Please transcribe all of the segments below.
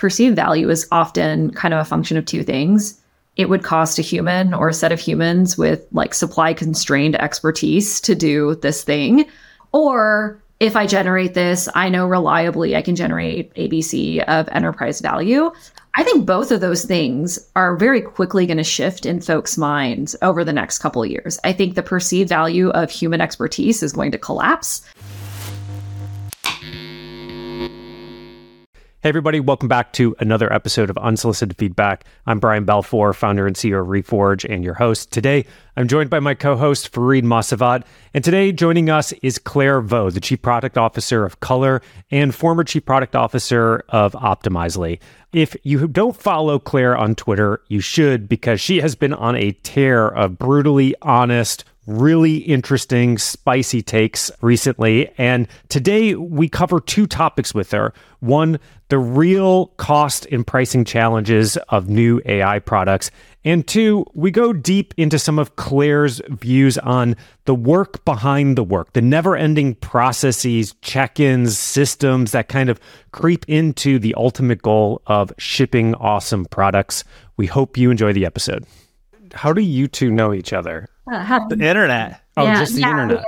perceived value is often kind of a function of two things. It would cost a human or a set of humans with like supply constrained expertise to do this thing. Or if I generate this, I know reliably I can generate ABC of enterprise value. I think both of those things are very quickly going to shift in folks' minds over the next couple years. I think the perceived value of human expertise is going to collapse. Hey, everybody, welcome back to another episode of Unsolicited Feedback. I'm Brian Balfour, founder and CEO of Reforge, and your host. Today, I'm joined by my co host, Fareed Mosavat. And today, joining us is Claire Vo, the Chief Product Officer of Color and former Chief Product Officer of Optimizely. If you don't follow Claire on Twitter, you should because she has been on a tear of brutally honest, really interesting, spicy takes recently. And today we cover two topics with her. One, the real cost and pricing challenges of new AI products. And two, we go deep into some of Claire's views on the work behind the work, the never ending processes, check ins, systems that kind of creep into the ultimate goal of shipping awesome products. We hope you enjoy the episode. How do you two know each other? Uh, the internet. Oh, yeah, just the yeah, internet.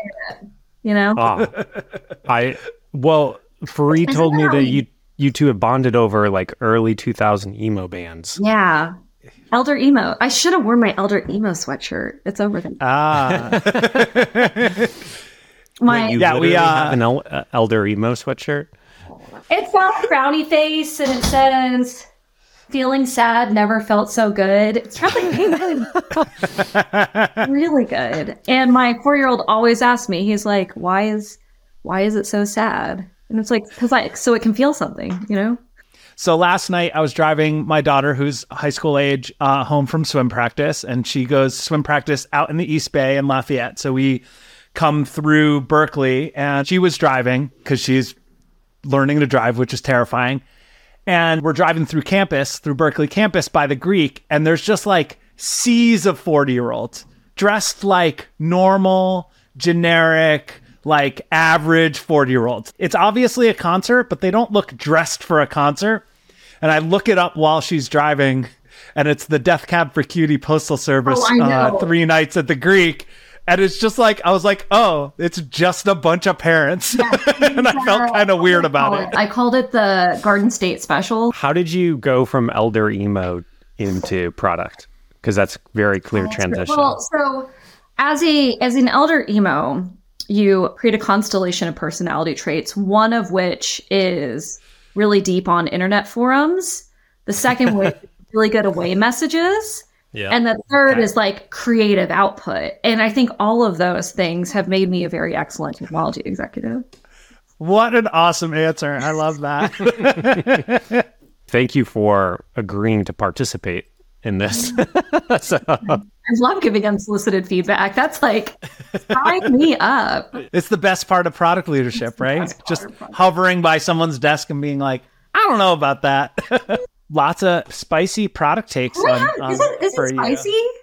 You know? Oh, I, well, Free told me that you you two have bonded over like early 2000 emo bands. Yeah. Elder emo. I should have worn my Elder emo sweatshirt. It's over there. Ah. my Wait, yeah, we uh, have an el- uh, Elder emo sweatshirt. It's got a frowny face and it says feeling sad never felt so good. It's really, really, really good. And my four year old always asks me, he's like, why is why is it so sad? And it's like, because like so it can feel something, you know? So last night I was driving my daughter, who's high school age, uh, home from swim practice, and she goes swim practice out in the East Bay in Lafayette. So we come through Berkeley, and she was driving because she's learning to drive, which is terrifying. And we're driving through campus, through Berkeley campus by the Greek, and there's just like seas of 40 year olds dressed like normal, generic, like average 40 year olds. It's obviously a concert, but they don't look dressed for a concert. And I look it up while she's driving, and it's the Death Cab for Cutie Postal Service oh, uh, three nights at the Greek. And it's just like I was like, oh, it's just a bunch of parents, yeah, and I felt kind of weird about it. it. I called it the Garden State Special. How did you go from elder emo into product? Because that's very clear transition. Well, so as a as an elder emo, you create a constellation of personality traits, one of which is really deep on internet forums. The second was really good away messages. Yeah. And the third okay. is like creative output. And I think all of those things have made me a very excellent technology executive. What an awesome answer. I love that. Thank you for agreeing to participate in this. so. I love giving unsolicited feedback. That's like sign me up. It's the best part of product leadership, right? Just hovering by someone's desk and being like, I don't know about that. Lots of spicy product takes. Oh, on, on, is it, is it spicy? You.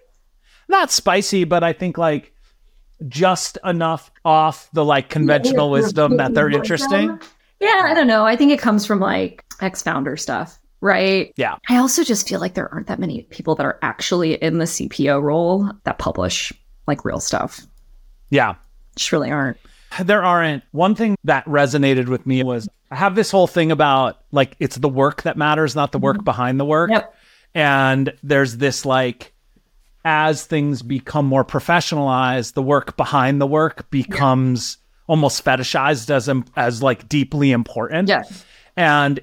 Not spicy, but I think like just enough off the like conventional yeah, wisdom that they're interesting. Yeah, I don't know. I think it comes from like ex founder stuff right? Yeah. I also just feel like there aren't that many people that are actually in the CPO role that publish like real stuff. Yeah. Just really aren't. There aren't. One thing that resonated with me was I have this whole thing about like it's the work that matters, not the work mm-hmm. behind the work. Yep. And there's this like as things become more professionalized, the work behind the work becomes almost fetishized as as like deeply important. Yes. And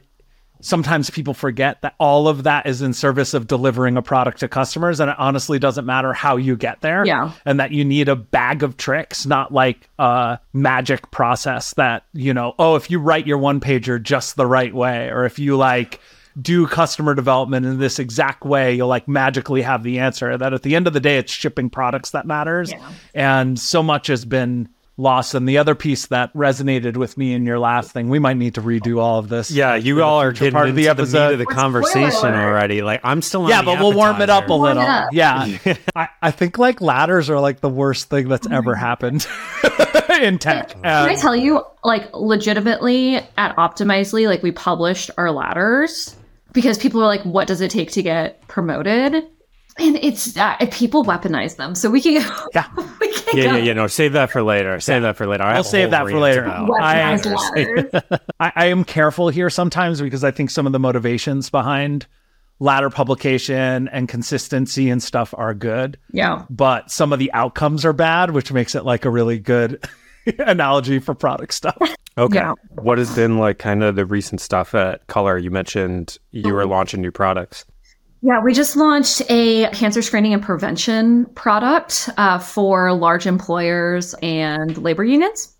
sometimes people forget that all of that is in service of delivering a product to customers and it honestly doesn't matter how you get there. Yeah. And that you need a bag of tricks not like a magic process that you know oh if you write your one pager just the right way or if you like do customer development in this exact way you'll like magically have the answer. That at the end of the day it's shipping products that matters. Yeah. and so much has been lost. And the other piece that resonated with me in your last thing, we might need to redo all of this. Yeah, you all are getting part of the episode the, of the conversation already. Like I'm still yeah, but we'll warm it up a little. Yeah, I, I think like ladders are like the worst thing that's oh ever happened in tech. Can I um, tell you, like legitimately at Optimizely, like we published our ladders because people are like, what does it take to get promoted? And it's uh, people weaponize them. So we can, Yeah. we can Yeah, go yeah, yeah. No, save that for later. Save that for later. I I'll save that for later. I- I, I am careful here sometimes because I think some of the motivations behind ladder publication and consistency and stuff are good, yeah. but some of the outcomes are bad, which makes it like a really good analogy for product stuff. Okay. Yeah. What has been like kind of the recent stuff at Color? You mentioned you were launching new products. Yeah, we just launched a cancer screening and prevention product uh, for large employers and labor unions.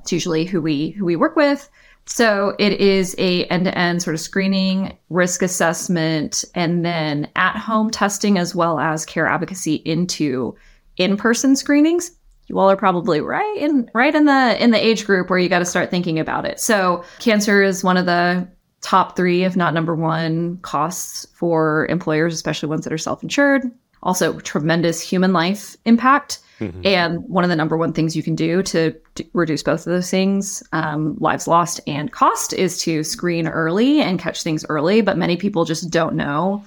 It's usually who we who we work with. So it is a end-to-end sort of screening, risk assessment, and then at-home testing as well as care advocacy into in-person screenings. You all are probably right in right in the in the age group where you got to start thinking about it. So cancer is one of the top three, if not number one, costs for employers, especially ones that are self-insured. Also, tremendous human life impact. And one of the number one things you can do to reduce both of those things, um, lives lost and cost, is to screen early and catch things early. But many people just don't know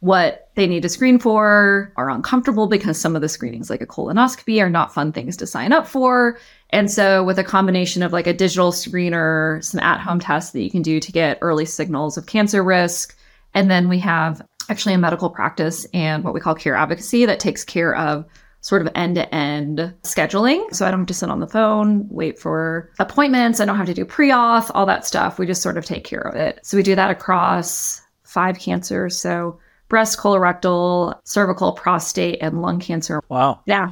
what they need to screen for, are uncomfortable because some of the screenings, like a colonoscopy, are not fun things to sign up for. And so, with a combination of like a digital screener, some at home tests that you can do to get early signals of cancer risk, and then we have actually a medical practice and what we call care advocacy that takes care of sort of end to end scheduling. So I don't have to sit on the phone, wait for appointments. I don't have to do pre auth, all that stuff. We just sort of take care of it. So we do that across five cancers. So breast, colorectal, cervical, prostate, and lung cancer. Wow. Yeah.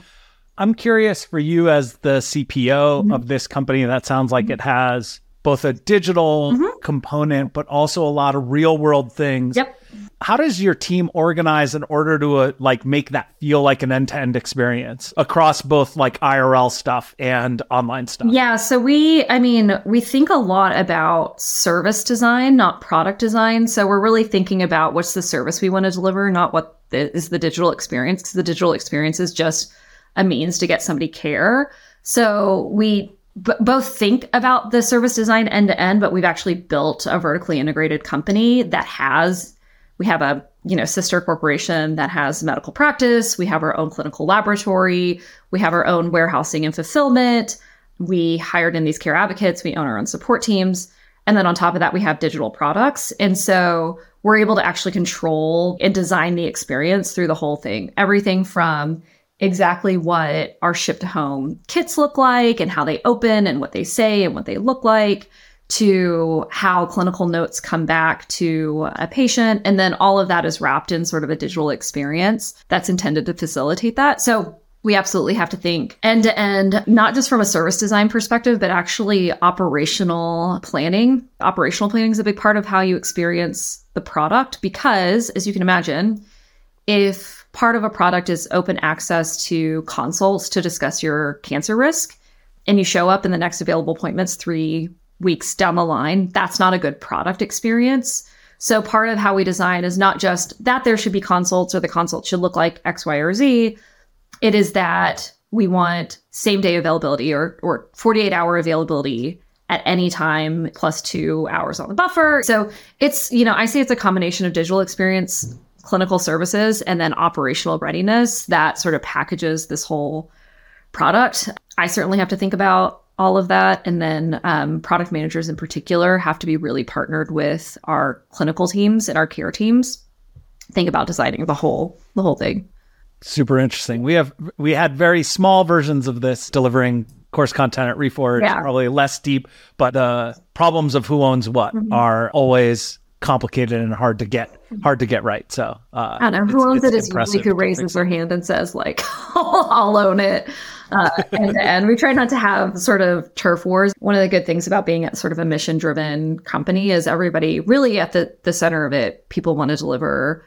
I'm curious for you as the CPO Mm-hmm. of this company, that sounds like it has both a digital Mm-hmm. component, but also a lot of real world things. Yep. How does your team organize in order to uh, like make that feel like an end to end experience across both like IRL stuff and online stuff? Yeah, so we, I mean, we think a lot about service design, not product design. So we're really thinking about what's the service we want to deliver, not what the, is the digital experience, because the digital experience is just a means to get somebody care. So we b- both think about the service design end to end, but we've actually built a vertically integrated company that has we have a you know sister corporation that has medical practice. We have our own clinical laboratory. We have our own warehousing and fulfillment. We hired in these care advocates. We own our own support teams. And then on top of that we have digital products. And so we're able to actually control and design the experience through the whole thing. Everything from exactly what our ship to home kits look like and how they open and what they say and what they look like to how clinical notes come back to a patient. And then all of that is wrapped in sort of a digital experience that's intended to facilitate that. So we absolutely have to think end to end, not just from a service design perspective, but actually operational planning. Operational planning is a big part of how you experience the product because, as you can imagine, if part of a product is open access to consults to discuss your cancer risk, and you show up in the next available appointments three weeks down the line, that's not a good product experience. So part of how we design is not just that there should be consults or the consult should look like X, Y, or Z. It is that we want same day availability or, or 48 hour availability at any time plus two hours on the buffer. So it's, you know, I say it's a combination of digital experience, clinical services, and then operational readiness that sort of packages this whole product. I certainly have to think about all of that. And then um, product managers in particular have to be really partnered with our clinical teams and our care teams. Think about designing the whole the whole thing. Super interesting. We have we had very small versions of this delivering course content at Reforge, Yeah. probably less deep, but the problems of who owns what Mm-hmm. are always complicated and hard to get hard to get right. So uh, I don't know who owns it is usually who raises their hand and says like, "I'll own it." Uh, and, and we try not to have sort of turf wars. One of the good things about being at sort of a mission-driven company is everybody really at the the center of it. People want to deliver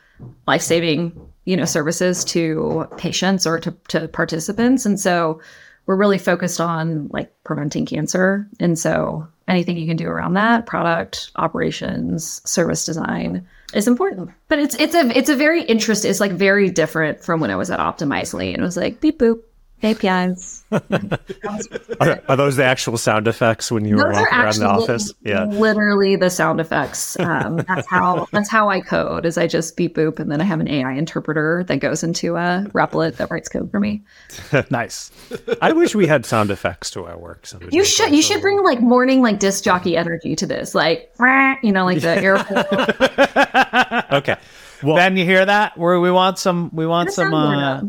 life-saving, you know, services to patients or to, to participants, and so we're really focused on like preventing cancer. And so anything you can do around that, product operations, service design is important. But it's it's a it's a very interest it's like very different from when I was at Optimizely and it was like beep boop. APIs. are, are, those the actual sound effects when you those were walking around the office? Yeah, literally the sound effects. Um, that's how that's how I code. Is I just beep boop, and then I have an AI interpreter that goes into a Replit that writes code for me. nice. I wish we had sound effects to our work. You should you should bring like morning like disc jockey energy to this, like you know, like the airport. okay. Well, ben, you hear that? Where we want some, we want some. Uh,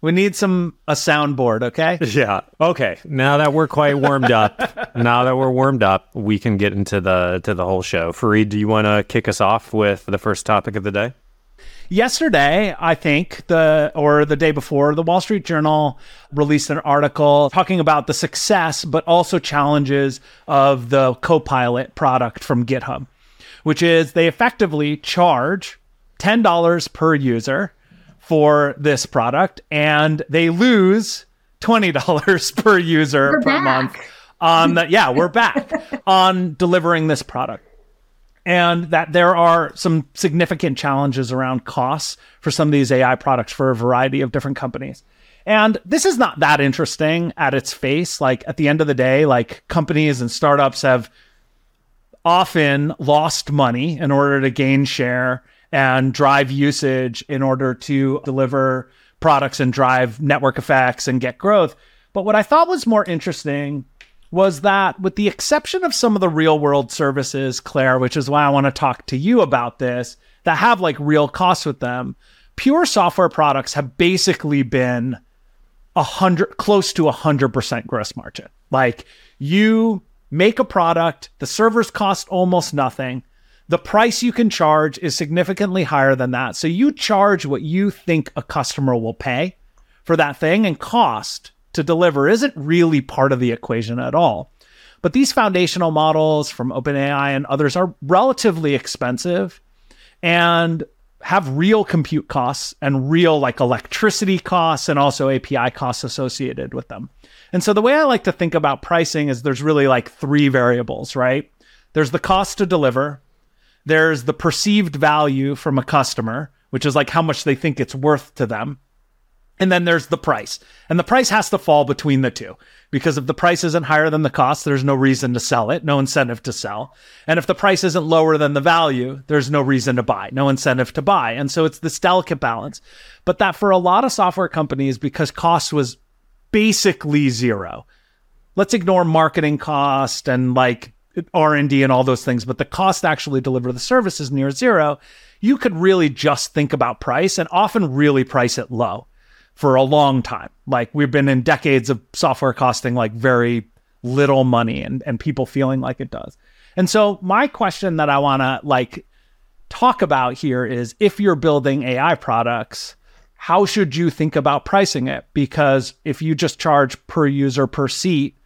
we need some a soundboard, okay? Yeah. Okay. Now that we're quite warmed up, now that we're warmed up, we can get into the to the whole show. Fareed, do you want to kick us off with the first topic of the day? Yesterday, I think the or the day before, the Wall Street Journal released an article talking about the success but also challenges of the Copilot product from GitHub, which is they effectively charge $10 per user for this product and they lose $20 per user we're per back. month on the, yeah, we're back on delivering this product. And that there are some significant challenges around costs for some of these AI products for a variety of different companies. And this is not that interesting at its face. Like at the end of the day, like companies and startups have often lost money in order to gain share and drive usage in order to deliver products and drive network effects and get growth. But what I thought was more interesting was that, with the exception of some of the real world services, Claire, which is why I want to talk to you about this, that have like real costs with them, pure software products have basically been a hundred, close to a hundred percent gross margin. Like you make a product, the servers cost almost nothing the price you can charge is significantly higher than that. So you charge what you think a customer will pay for that thing, and cost to deliver isn't really part of the equation at all. But these foundational models from OpenAI and others are relatively expensive and have real compute costs and real like electricity costs and also API costs associated with them. And so the way I like to think about pricing is there's really like three variables, right? There's the cost to deliver, there's the perceived value from a customer, which is like how much they think it's worth to them. And then there's the price. And the price has to fall between the two because if the price isn't higher than the cost, there's no reason to sell it, no incentive to sell. And if the price isn't lower than the value, there's no reason to buy, no incentive to buy. And so it's this delicate balance. But that for a lot of software companies, because cost was basically zero, let's ignore marketing cost and like R&D and all those things, but the cost actually deliver the service is near zero, you could really just think about price and often really price it low for a long time. Like we've been in decades of software costing like very little money and, and people feeling like it does. And so my question that I want to like talk about here is if you're building AI products, how should you think about pricing it? Because if you just charge per user per seat,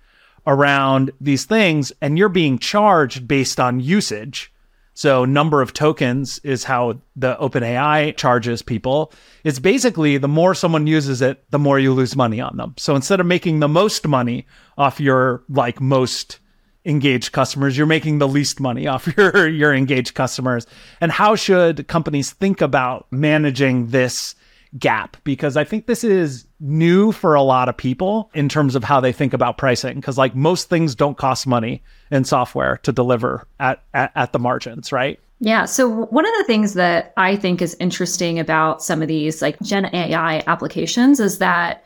around these things and you're being charged based on usage. So number of tokens is how the OpenAI charges people. It's basically the more someone uses it, the more you lose money on them. So instead of making the most money off your like most engaged customers, you're making the least money off your your engaged customers. And how should companies think about managing this gap because I think this is new for a lot of people in terms of how they think about pricing. Because like most things don't cost money in software to deliver at, at, at the margins, right? Yeah. So one of the things that I think is interesting about some of these like Gen AI applications is that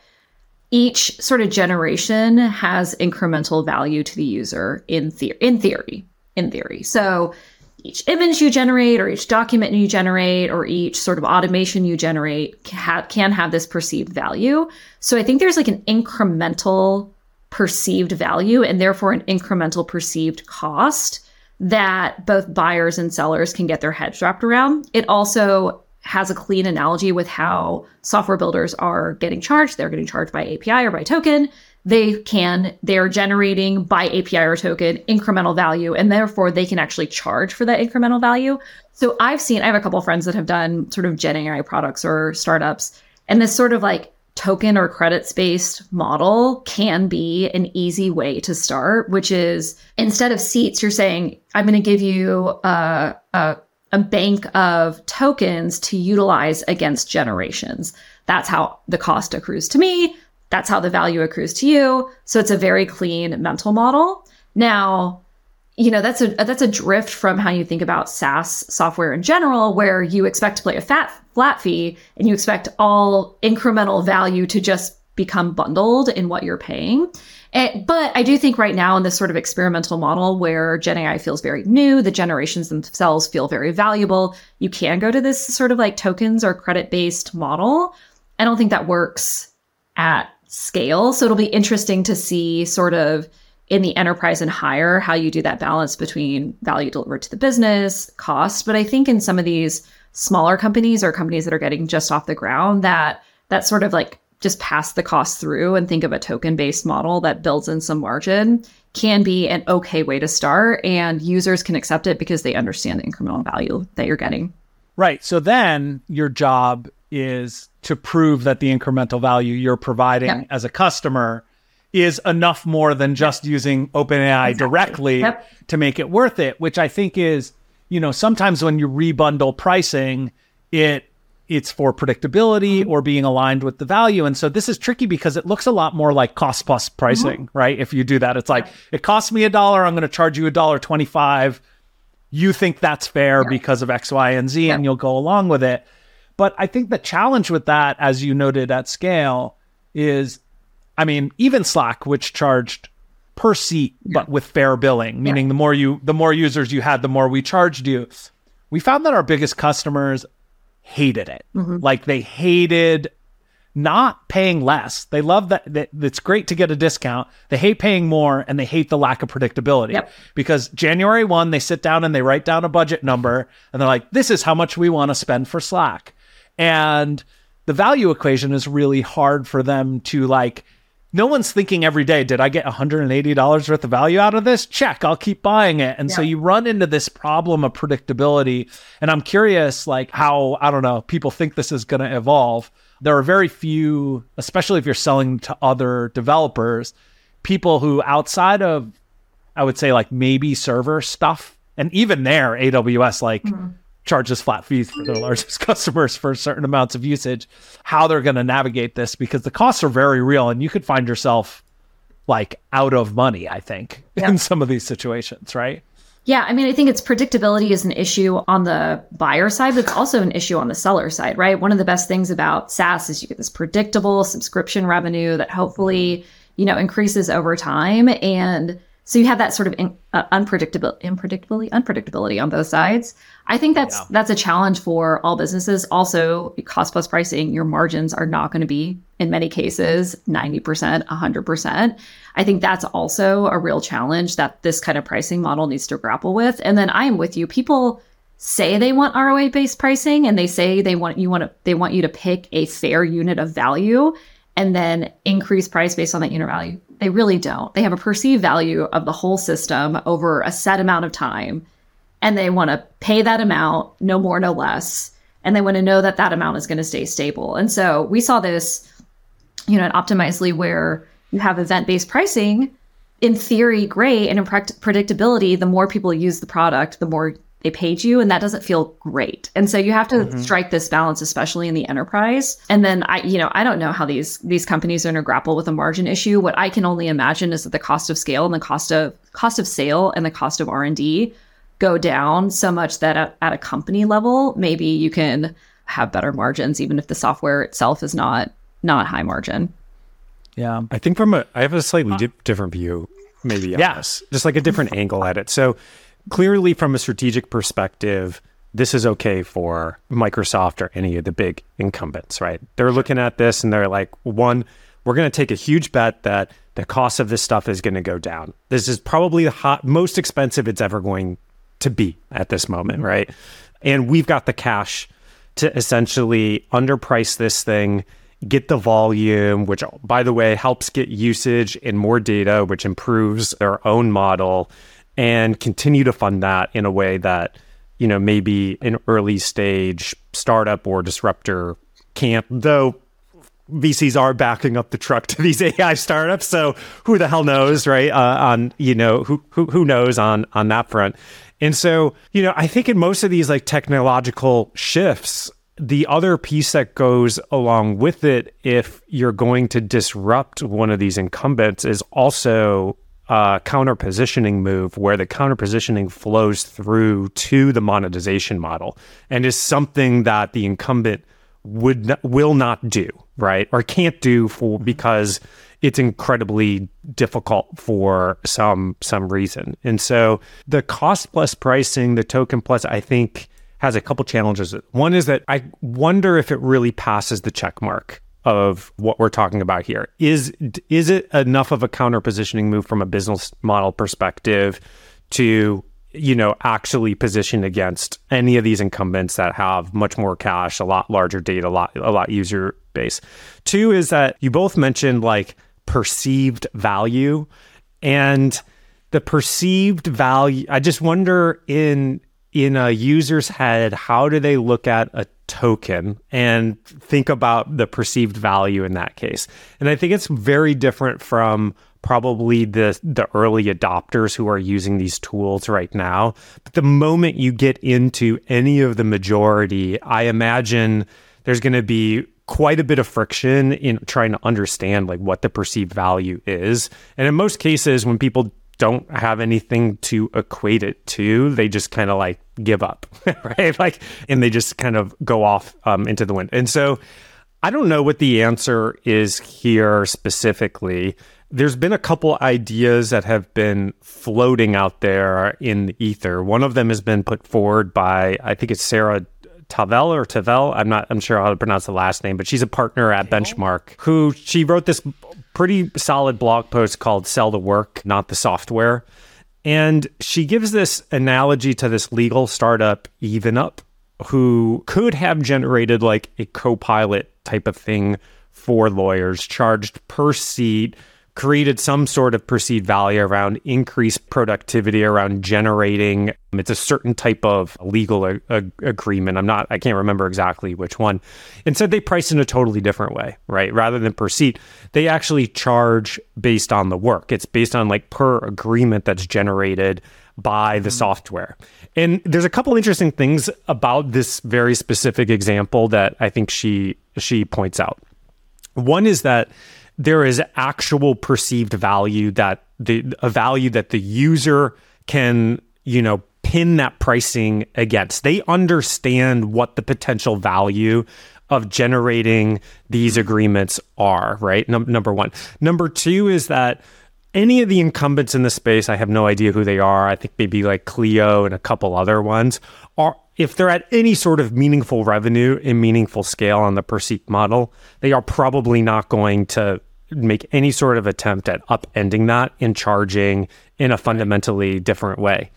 each sort of generation has incremental value to the user in theory. In theory, in theory. So each image you generate or each document you generate or each sort of automation you generate can have this perceived value. So I think there's like an incremental perceived value and therefore an incremental perceived cost that both buyers and sellers can get their heads wrapped around. It also has a clean analogy with how software builders are getting charged. They're getting charged by API or by token they can they're generating by api or token incremental value and therefore they can actually charge for that incremental value so i've seen i have a couple friends that have done sort of gen ai products or startups and this sort of like token or credits based model can be an easy way to start which is instead of seats you're saying i'm going to give you a, a a bank of tokens to utilize against generations. That's how the cost accrues to me That's how the value accrues to you. So it's a very clean mental model. Now, you know that's a that's a drift from how you think about SaaS software in general, where you expect to pay a fat flat fee and you expect all incremental value to just become bundled in what you're paying. But I do think right now in this sort of experimental model where Gen AI feels very new, the generations themselves feel very valuable, you can go to this sort of like tokens or credit based model. I don't think that works at scale. So it'll be interesting to see sort of in the enterprise and higher how you do that balance between value delivered to the business, cost. But I think in some of these smaller companies or companies that are getting just off the ground, that that sort of like just pass the cost through and think of a token based model that builds in some margin can be an okay way to start and users can accept it because they understand the incremental value that you're getting. Right. So then your job is to prove that the incremental value you're providing as a customer is enough more than just using OpenAI exactly. directly yep. to make it worth it, which I think is, you know, sometimes when you rebundle pricing, it it's for predictability mm-hmm. or being aligned with the value. And so this is tricky because it looks a lot more like cost plus pricing, mm-hmm. right? If you do that, it's like it costs me a dollar, I'm going to charge you a dollar 25. You think that's fair yeah. because of X, Y, and Z, yeah. and you'll go along with it. But I think the challenge with that, as you noted at scale, is I mean, even Slack, which charged per seat, but with fair billing, meaning the more you the more users you had, the more we charged you. We found that our biggest customers hated it. Mm-hmm. Like they hated not paying less. They love that, that it's great to get a discount. They hate paying more and they hate the lack of predictability. Yep. Because January 1, they sit down and they write down a budget number and they're like, this is how much we want to spend for Slack. And the value equation is really hard for them to like no one's thinking every day, did I get $180 worth of value out of this? Check, I'll keep buying it. And yeah. so you run into this problem of predictability. And I'm curious, like, how, I don't know, people think this is going to evolve. There are very few, especially if you're selling to other developers, people who outside of, I would say, like maybe server stuff, and even there, AWS, like, mm-hmm charges flat fees for their largest customers for certain amounts of usage, how they're going to navigate this because the costs are very real and you could find yourself like out of money, I think, in some of these situations, right? Yeah, I mean, I think it's predictability is an issue on the buyer side, but it's also an issue on the seller side, right? One of the best things about SaaS is you get this predictable subscription revenue that hopefully, you know, increases over time. And so you have that sort of in, uh, unpredictability, unpredictability, unpredictability on both sides. I think that's yeah. that's a challenge for all businesses. Also, cost plus pricing, your margins are not going to be in many cases 90%, 100%. I think that's also a real challenge that this kind of pricing model needs to grapple with. And then I am with you. People say they want ROA based pricing and they say they want you want to they want you to pick a fair unit of value and then increase price based on that unit value. They really don't. They have a perceived value of the whole system over a set amount of time and they want to pay that amount, no more, no less. And they want to know that that amount is going to stay stable. And so we saw this, you know, in Optimizely where you have event based pricing. In theory, great. And in predictability, the more people use the product, the more they paid you and that doesn't feel great. And so you have to mm-hmm. strike this balance especially in the enterprise. And then I you know, I don't know how these these companies are going to grapple with a margin issue. What I can only imagine is that the cost of scale and the cost of cost of sale and the cost of R&D go down so much that at, at a company level, maybe you can have better margins, even if the software itself is not not high margin. Yeah, I think from a I have a slightly di- different view, maybe. Yes, just like a different angle at it. So clearly, from a strategic perspective, this is okay for Microsoft or any of the big incumbents, right? They're looking at this and they're like, one, we're going to take a huge bet that the cost of this stuff is going to go down. This is probably the hot, most expensive it's ever going to be at this moment, right? And we've got the cash to essentially underprice this thing, get the volume, which, by the way, helps get usage and more data, which improves their own model, and continue to fund that in a way that, you know, maybe an early stage startup or disruptor can't, though VCs are backing up the truck to these AI startups. So who the hell knows, right? Uh, on you know who who who knows on on that front. And so, you know, I think in most of these like technological shifts, the other piece that goes along with it, if you're going to disrupt one of these incumbents, is also Uh, a counter positioning move where the counter positioning flows through to the monetization model and is something that the incumbent would not, will not do, right? Or can't do for mm-hmm. because it's incredibly difficult for some some reason. And so the cost plus pricing, the token plus, I think has a couple challenges. One is that I wonder if it really passes the check mark of what we're talking about here. Is is it enough of a counter positioning move from a business model perspective to you know actually position against any of these incumbents that have much more cash, a lot larger data, a lot a lot user base. Two is that you both mentioned like perceived value and the perceived value I just wonder in in a user's head, how do they look at a token and think about the perceived value in that case? And I think it's very different from probably the the early adopters who are using these tools right now. But the moment you get into any of the majority, I imagine there's going to be quite a bit of friction in trying to understand like what the perceived value is. And in most cases when people don't have anything to equate it to. They just kind of like give up, right? Like, and they just kind of go off um, into the wind. And so I don't know what the answer is here specifically. There's been a couple ideas that have been floating out there in the ether. One of them has been put forward by, I think it's Sarah Tavel or Tavel. I'm not. I'm sure how to pronounce the last name, but she's a partner at Benchmark. Who she wrote this pretty solid blog post called "Sell the Work, Not the Software," and she gives this analogy to this legal startup, EvenUp, who could have generated like a co-pilot type of thing for lawyers, charged per seat created some sort of perceived value around increased productivity around generating it's a certain type of legal a- a- agreement. I'm not i can't remember exactly which one. Instead they price in a totally different way right? Rather than per seat they actually charge based on the work. It's based on like per agreement that's generated by the mm-hmm. software. And there's a couple interesting things about this very specific example that i think she she points out. One is that there is actual perceived value that the a value that the user can you know pin that pricing against. They understand what the potential value of generating these agreements are right? Num- number one. Number two is that any of the incumbents in the space i have no idea who they are. I think maybe like clio and a couple other ones are if they're at any sort of meaningful revenue and meaningful scale on the per seat model they are probably not going to make any sort of attempt at upending that in charging in a fundamentally different way.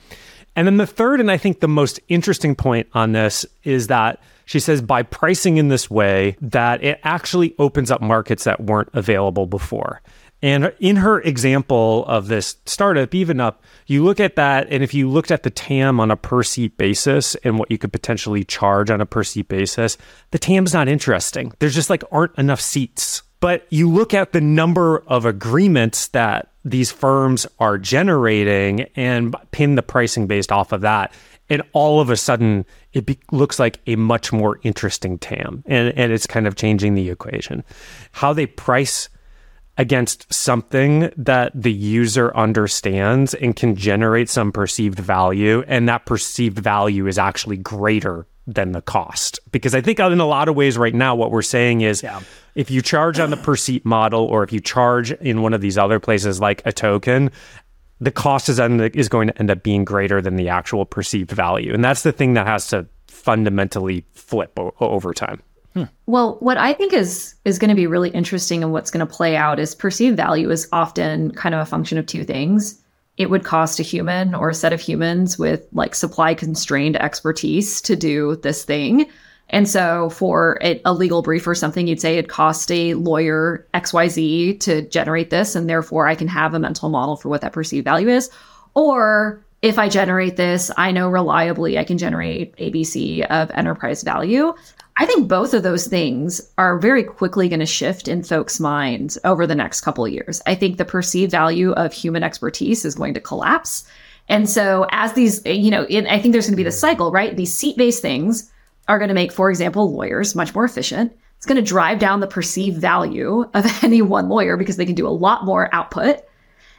And then the third, and I think the most interesting point on this is that she says by pricing in this way, that it actually opens up markets that weren't available before. And in her example of this startup, EvenUp, you look at that, and if you looked at the TAM on a per seat basis and what you could potentially charge on a per seat basis, the TAM's not interesting. There's just like aren't enough seats but you look at the number of agreements that these firms are generating and pin the pricing based off of that. And all of a sudden, it be- looks like a much more interesting TAM. And, and it's kind of changing the equation. How they price against something that the user understands and can generate some perceived value. And that perceived value is actually greater than the cost. Because I think in a lot of ways right now, what we're saying is yeah. if you charge on the per seat model or if you charge in one of these other places like a token, the cost is, is going to end up being greater than the actual perceived value. And that's the thing that has to fundamentally flip o- over time. Hmm. Well, what I think is is going to be really interesting and what's going to play out is perceived value is often kind of a function of two things it would cost a human or a set of humans with like supply constrained expertise to do this thing. And so for a, legal brief or something, you'd say it cost a lawyer XYZ to generate this, and therefore I can have a mental model for what that perceived value is. Or if I generate this, I know reliably I can generate ABC of enterprise value. I think both of those things are very quickly going to shift in folks' minds over the next couple of years. I think the perceived value of human expertise is going to collapse. And so, as these, you know, in, I think there's going to be the cycle, right? These seat based things are going to make, for example, lawyers much more efficient. It's going to drive down the perceived value of any one lawyer because they can do a lot more output.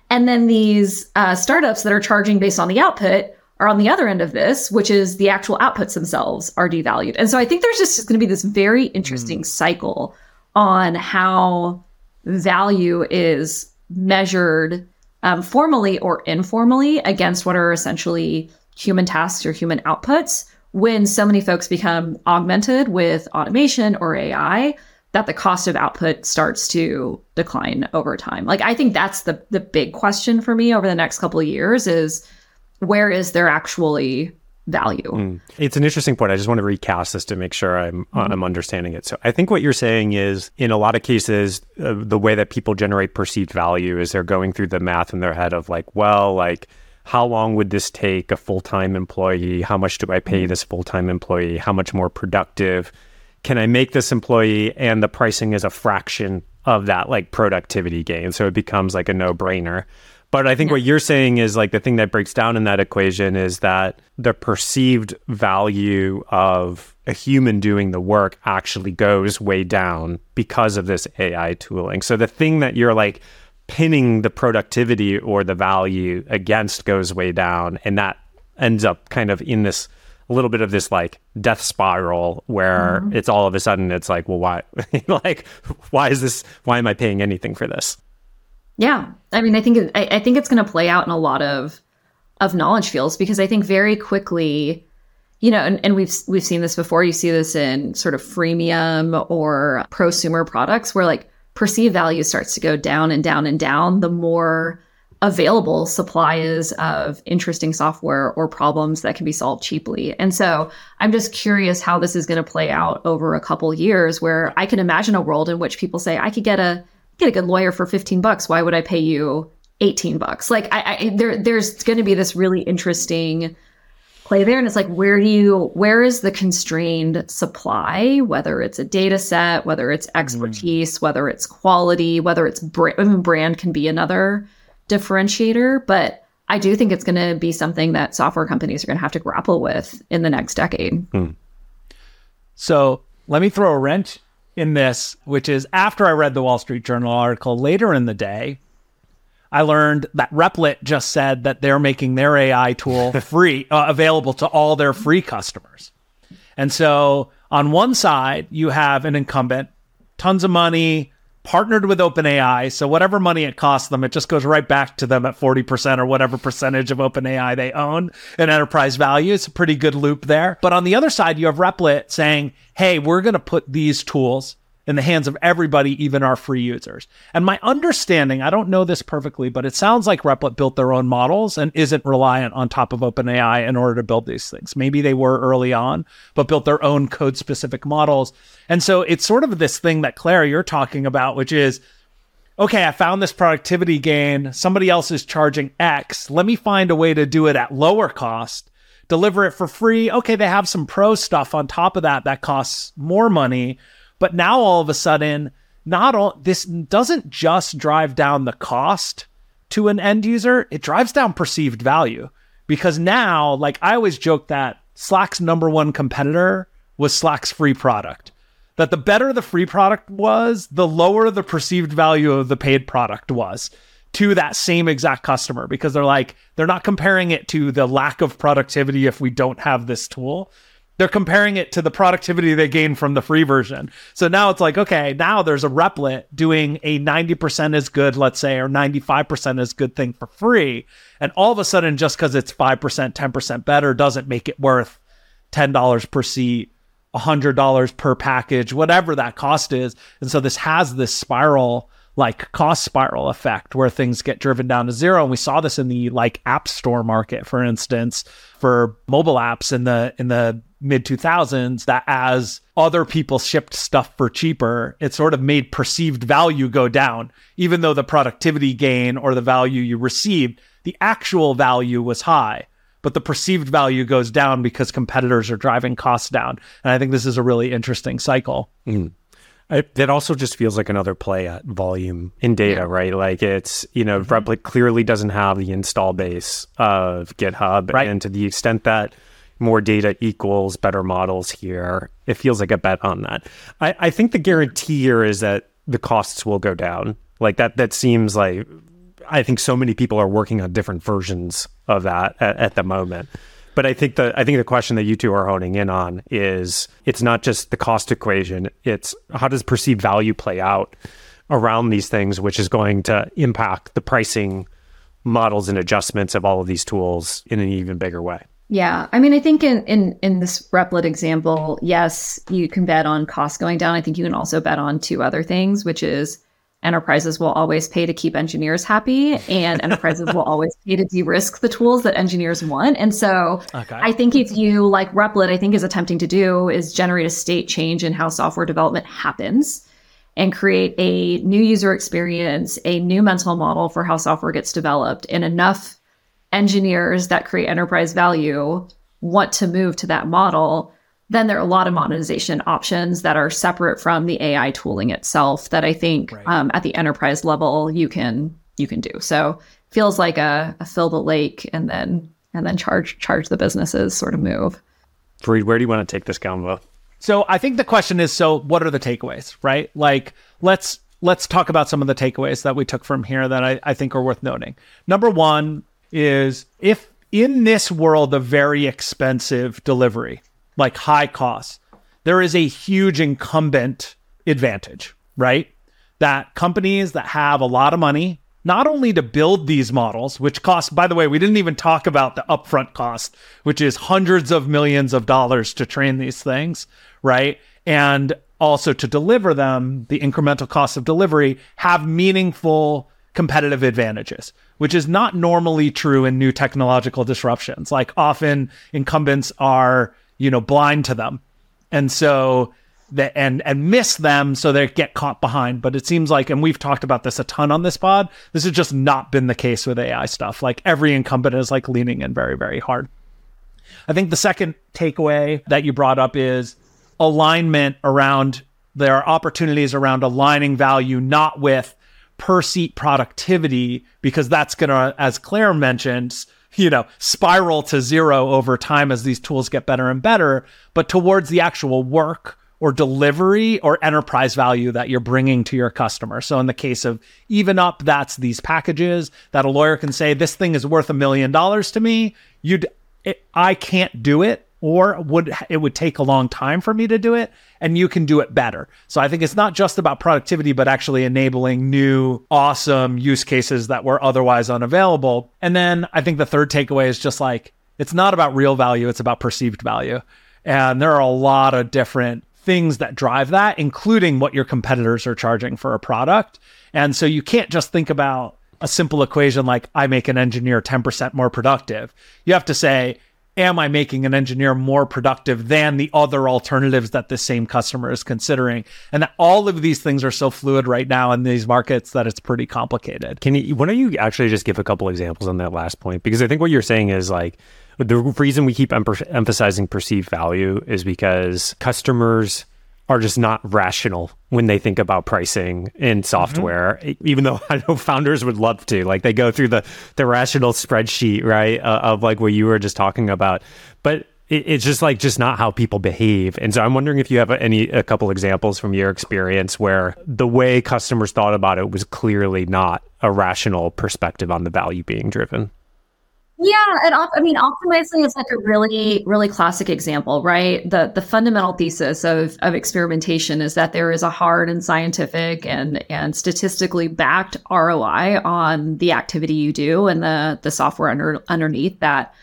And then these uh, startups that are charging based on the output are on the other end of this, which is the actual outputs themselves are devalued. And so I think there's just going to be this very interesting mm. cycle on how value is measured um, formally or informally against what are essentially human tasks or human outputs when so many folks become augmented with automation or AI that the cost of output starts to decline over time. Like I think that's the the big question for me over the next couple of years is where is there actually value? Mm. It's an interesting point. I just want to recast this to make sure I'm mm-hmm. I'm understanding it. So I think what you're saying is in a lot of cases uh, the way that people generate perceived value is they're going through the math in their head of like, well, like how long would this take a full-time employee? How much do I pay mm-hmm. this full-time employee? How much more productive can I make this employee? And the pricing is a fraction of that like productivity gain. So it becomes like a no-brainer. But I think yeah. what you're saying is like the thing that breaks down in that equation is that the perceived value of a human doing the work actually goes way down because of this AI tooling. So the thing that you're like pinning the productivity or the value against goes way down and that ends up kind of in this a little bit of this like death spiral where mm-hmm. it's all of a sudden it's like well why like why is this why am i paying anything for this yeah i mean i think I, I think it's going to play out in a lot of of knowledge fields because i think very quickly you know and, and we've we've seen this before you see this in sort of freemium or prosumer products where like perceived value starts to go down and down and down, the more available supply is of interesting software or problems that can be solved cheaply. And so I'm just curious how this is going to play out over a couple years where I can imagine a world in which people say, I could get a get a good lawyer for 15 bucks. Why would I pay you 18 bucks? Like I, I there there's going to be this really interesting play there and it's like where do you where is the constrained supply whether it's a data set whether it's mm-hmm. expertise mm. whether it's quality whether it's brand, I mean, brand can be another differentiator but i do think it's going to be something that software companies are going to have to grapple with in the next decade mm. so let me throw a wrench in this which is after i read the wall street journal article later in the day I learned that Replit just said that they're making their AI tool free, uh, available to all their free customers. And so on one side, you have an incumbent, tons of money, partnered with OpenAI. So whatever money it costs them, it just goes right back to them at 40% or whatever percentage of OpenAI they own in enterprise value. It's a pretty good loop there. But on the other side, you have Replit saying, hey, we're going to put these tools in the hands of everybody, even our free users. And my understanding, I don't know this perfectly, but it sounds like Replit built their own models and isn't reliant on top of OpenAI in order to build these things. Maybe they were early on, but built their own code specific models. And so it's sort of this thing that Claire, you're talking about, which is, okay, I found this productivity gain. Somebody else is charging X. Let me find a way to do it at lower cost deliver it for free. Okay, they have some pro stuff on top of that that costs more money. But now all of a sudden, not all this doesn't just drive down the cost to an end user, it drives down perceived value. Because now, like I always joke that Slack's number one competitor was Slack's free product. That the better the free product was, the lower the perceived value of the paid product was to that same exact customer because they're like, they're not comparing it to the lack of productivity if we don't have this tool they're comparing it to the productivity they gain from the free version. So now it's like, okay, now there's a replit doing a 90% as good, let's say, or 95% as good thing for free. And all of a sudden, just because it's 5%, 10% better doesn't make it worth $10 per seat, $100 per package, whatever that cost is. And so this has this spiral like cost spiral effect where things get driven down to zero. And we saw this in the like app store market for instance for mobile apps in the in the mid 2000s that as other people shipped stuff for cheaper it sort of made perceived value go down. Even though the productivity gain or the value you received the actual value was high but the perceived value goes down because competitors are driving costs down. And i think this is a really interesting cycle. Mm. It, that also just feels like another play at volume in data, yeah. right? Like it's, you know, mm-hmm. Replit clearly doesn't have the install base of GitHub. Right. And to the extent that more data equals better models here. It feels like a bet on that. I, I think the guarantee here is that the costs will go down. Like that, that seems like I think so many people are working on different versions of that at, at the moment. But I think the I think the question that you two are honing in on is it's not just the cost equation. It's how does perceived value play out around these things, which is going to impact the pricing models and adjustments of all of these tools in an even bigger way. Yeah, I mean, I think in in in this Replit example, yes, you can bet on costs going down. I think you can also bet on two other things, which is enterprises will always pay to keep engineers happy and enterprises will always pay to de-risk the tools that engineers want and so okay. i think if you like replit i think is attempting to do is generate a state change in how software development happens and create a new user experience a new mental model for how software gets developed and enough engineers that create enterprise value want to move to that model then there are a lot of monetization options that are separate from the AI tooling itself that I think right. um, at the enterprise level you can you can do. So feels like a, a fill the lake and then and then charge charge the businesses sort of move. Fareed, where do you want to take this convo? So I think the question is so what are the takeaways, right? Like let's let's talk about some of the takeaways that we took from here that I, I think are worth noting. Number one is if in this world of very expensive delivery, like high costs, there is a huge incumbent advantage, right? That companies that have a lot of money, not only to build these models, which cost, by the way, we didn't even talk about the upfront cost, which is hundreds of millions of dollars to train these things, right? And also to deliver them, the incremental cost of delivery have meaningful competitive advantages, which is not normally true in new technological disruptions. Like often incumbents are you know, blind to them. And so that and and miss them so they get caught behind. But it seems like, and we've talked about this a ton on this pod, this has just not been the case with AI stuff. Like every incumbent is like leaning in very, very hard. I think the second takeaway that you brought up is alignment around there are opportunities around aligning value, not with per seat productivity, because that's going to, as Claire mentioned, you know, spiral to zero over time as these tools get better and better, but towards the actual work or delivery or enterprise value that you're bringing to your customer. So in the case of EvenUp, that's these packages that a lawyer can say, this thing is worth a million dollars to me. You'd, it, I can't do it or would it would take a long time for me to do it and you can do it better. So I think it's not just about productivity but actually enabling new awesome use cases that were otherwise unavailable. And then I think the third takeaway is just like it's not about real value, it's about perceived value. And there are a lot of different things that drive that including what your competitors are charging for a product. And so you can't just think about a simple equation like I make an engineer 10% more productive. You have to say am I making an engineer more productive than the other alternatives that the same customer is considering? And all of these things are so fluid right now in these markets that it's pretty complicated. Can you, why don't you actually just give a couple examples on that last point? Because I think what you're saying is like, the reason we keep em- emphasizing perceived value is because customers are just not rational when they think about pricing in software mm-hmm. even though i know founders would love to. Like they go through the the rational spreadsheet right uh, of like what you were just talking about. But it, it's just like just not how people behave. And so i'm wondering if you have any a couple examples from your experience where the way customers thought about it was clearly not a rational perspective on the value being driven yeah, and I mean, Optimizely is like a really, really classic example, right? The the fundamental thesis of of experimentation is that there is a hard and scientific and and statistically backed ROI on the activity you do and the the software under underneath that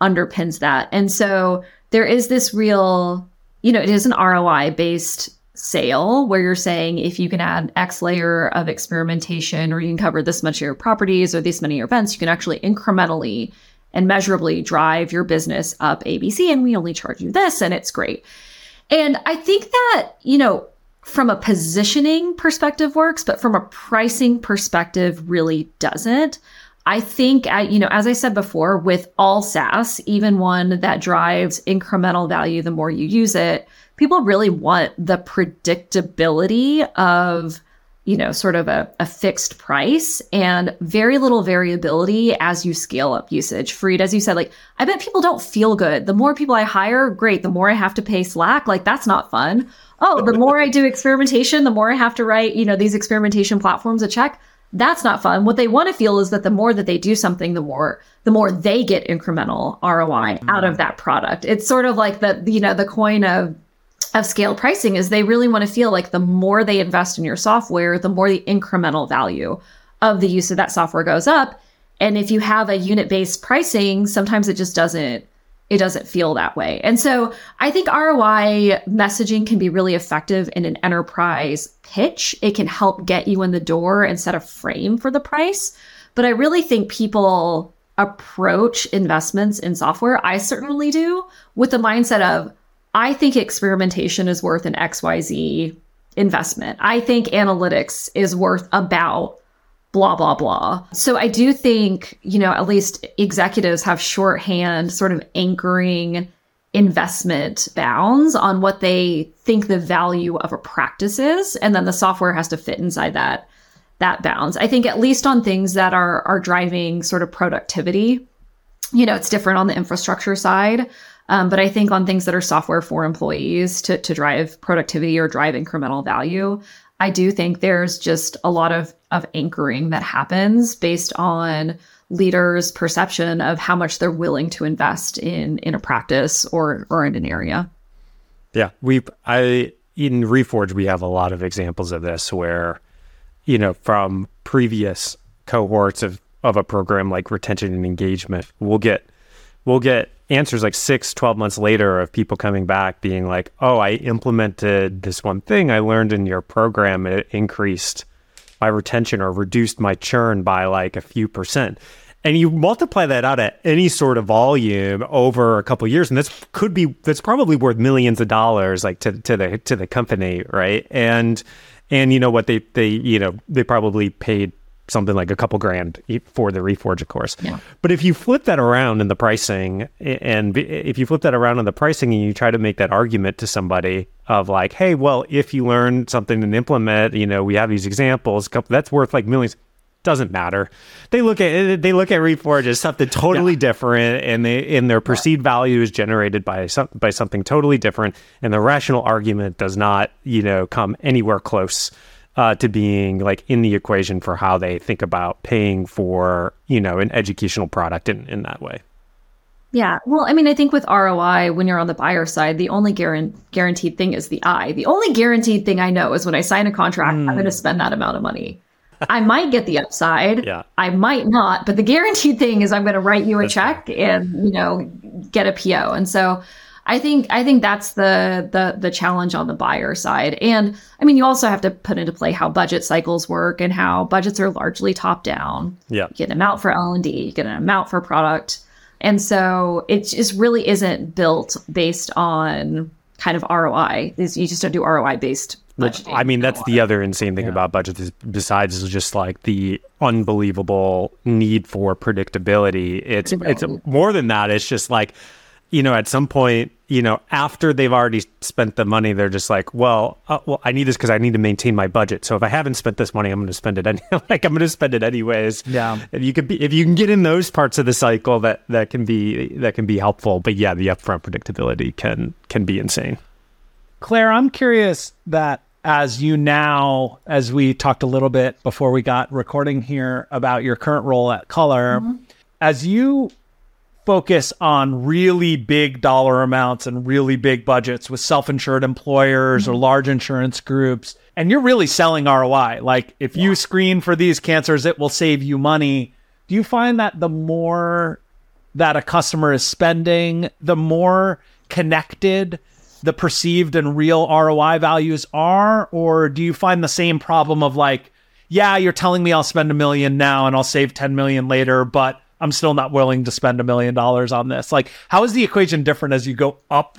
underpins that. And so there is this real, you know, it is an ROI based sale where you're saying if you can add X layer of experimentation or you can cover this much of your properties or this many events, you can actually incrementally and measurably drive your business up ABC and we only charge you this and it's great. And I think that, you know, from a positioning perspective works, but from a pricing perspective really doesn't. I think, uh, you know, as I said before, with all SaaS, even one that drives incremental value the more you use it, people really want the predictability of you know, sort of a, a fixed price and very little variability as you scale up usage. Fareed, as you said, like, I bet people don't feel good. The more people I hire, great. The more I have to pay Slack, like, that's not fun. Oh, the more I do experimentation, the more I have to write, you know, these experimentation platforms a check. That's not fun. What they want to feel is that the more that they do something, the more the more they get incremental ROI out of mm-hmm. that product. It's sort of like the you know the coin of of scale pricing is they really want to feel like the more they invest in your software, the more the incremental value of the use of that software goes up. And if you have a unit based pricing, sometimes it just doesn't it doesn't feel that way. And so I think ROI messaging can be really effective in an enterprise pitch. It can help get you in the door and set a frame for the price. But I really think people approach investments in software, I certainly do, with the mindset of I think experimentation is worth an XYZ investment. I think analytics is worth about blah, blah, blah. So I do think, you know, at least executives have shorthand sort of anchoring investment bounds on what they think the value of a practice is. And then the software has to fit inside that that bounds. I think at least on things that are are driving sort of productivity, you know, it's different on the infrastructure side. Um, but I think on things that are software for employees to, to drive productivity or drive incremental value, I do think there's just a lot of, of anchoring that happens based on leaders' perception of how much they're willing to invest in in a practice or or in an area. Yeah, we I in Reforge we have a lot of examples of this where you know from previous cohorts of of a program like retention and engagement, we'll get we'll get answers like six, 12 months later of people coming back being like, oh, I implemented this one thing I learned in your program. It increased my retention or reduced my churn by like a few percent. And you multiply that out at any sort of volume over a couple years, and this could be that's probably worth millions of dollars, like to to the to the company, right? And and you know what they they you know they probably paid something like a couple grand for the Reforge, of course. Yeah. But if you flip that around in the pricing, and if you flip that around in the pricing and you try to make that argument to somebody of like, hey, well, if you learn something and implement, you know, we have these examples, that's worth like millions. Doesn't matter. They look at eh, they look at Reforge as something totally yeah. different, and they and their perceived value is generated by some by something totally different, and the rational argument does not, you know, come anywhere close uh, to being like in the equation for how they think about paying for you know an educational product in, in that way yeah well i mean i think with roi when you're on the buyer side the only guaran- guaranteed thing is the i the only guaranteed thing i know is when i sign a contract mm. i'm going to spend that amount of money I might get the upside. Yeah. I might not, but the guaranteed thing is I'm going to write you a That's check and you know get a PO. And so I think I think that's the the the challenge on the buyer side. And I mean, you also have to put into play how budget cycles work and how budgets are largely top down. Yeah, you get an amount for L and D, you get an amount for product, and so it just really isn't built based on kind of ROI. You just don't do ROI based budgeting. I mean, that's the other insane thing yeah. about budgets. Is besides is just like the unbelievable need for predictability. It's it's more than that. It's just like you know, at some point, you know, after they've already spent the money, they're just like, well, uh, well, I need this because I need to maintain my budget. So if I haven't spent this money, I'm going to spend it any- like I'm going to spend it anyways. Yeah. If you could be, if you can get in those parts of the cycle, that that can be that can be helpful. But yeah, the upfront predictability can can be insane. Claire, I'm curious that as you now, as we talked a little bit before we got recording here about your current role at Color, mm-hmm. as you focus on really big dollar amounts and really big budgets with self-insured employers mm-hmm. or large insurance groups and you're really selling ROI like if yeah. you screen for these cancers it will save you money do you find that the more that a customer is spending the more connected the perceived and real ROI values are or do you find the same problem of like yeah you're telling me I'll spend a million now and I'll save 10 million later but I'm still not willing to spend a million dollars on this. Like, how is the equation different as you go up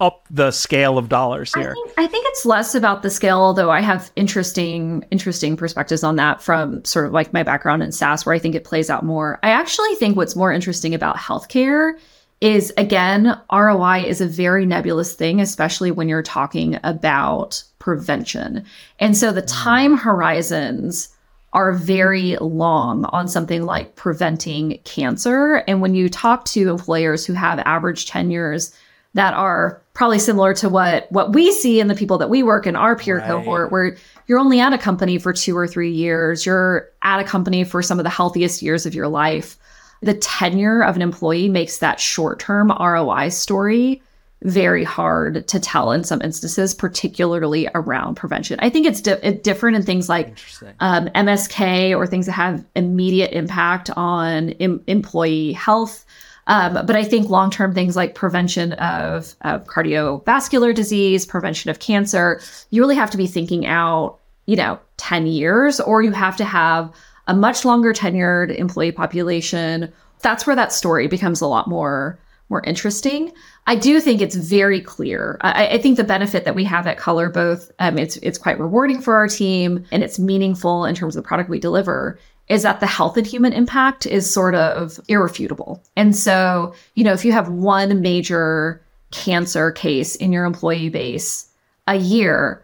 up the scale of dollars here? I think, I think it's less about the scale, although I have interesting interesting perspectives on that from sort of like my background in SaaS, where I think it plays out more. I actually think what's more interesting about healthcare is again, ROI is a very nebulous thing, especially when you're talking about prevention. And so the mm. time horizons are very long on something like preventing cancer. And when you talk to employers who have average tenures that are probably similar to what what we see in the people that we work in our peer right. cohort where you're only at a company for 2 or 3 years, you're at a company for some of the healthiest years of your life. The tenure of an employee makes that short-term ROI story very hard to tell in some instances, particularly around prevention. I think it's di- different in things like um, MSK or things that have immediate impact on em- employee health. Um, but I think long term things like prevention of, of cardiovascular disease, prevention of cancer, you really have to be thinking out, you know, 10 years, or you have to have a much longer tenured employee population. That's where that story becomes a lot more more interesting. I do think it's very clear. I, I, think the benefit that we have at Color both um, it's it's quite rewarding for our team and it's meaningful in terms of the product we deliver. Is that the health and human impact is sort of irrefutable. And so, you know, if you have one major cancer case in your employee base a year,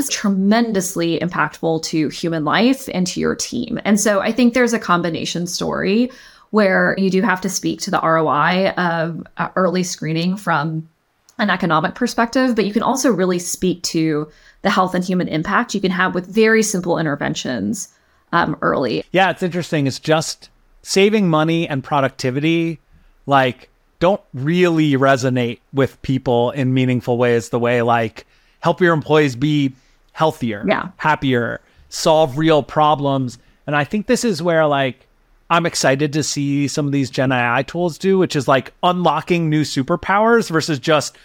it's tremendously impactful to human life and to your team. And so I think there's a combination story where you do have to speak to the ROI of uh, early screening from an economic perspective, but you can also really speak to the health and human impact you can have with very simple interventions um, early. Yeah, it's interesting. It's just saving money and productivity, like, don't really resonate with people in meaningful ways the way, like, help your employees be healthier, yeah. happier, solve real problems. And I think this is where, like, I'm excited to see some of these Gen AI tools do, which is like unlocking new superpowers versus just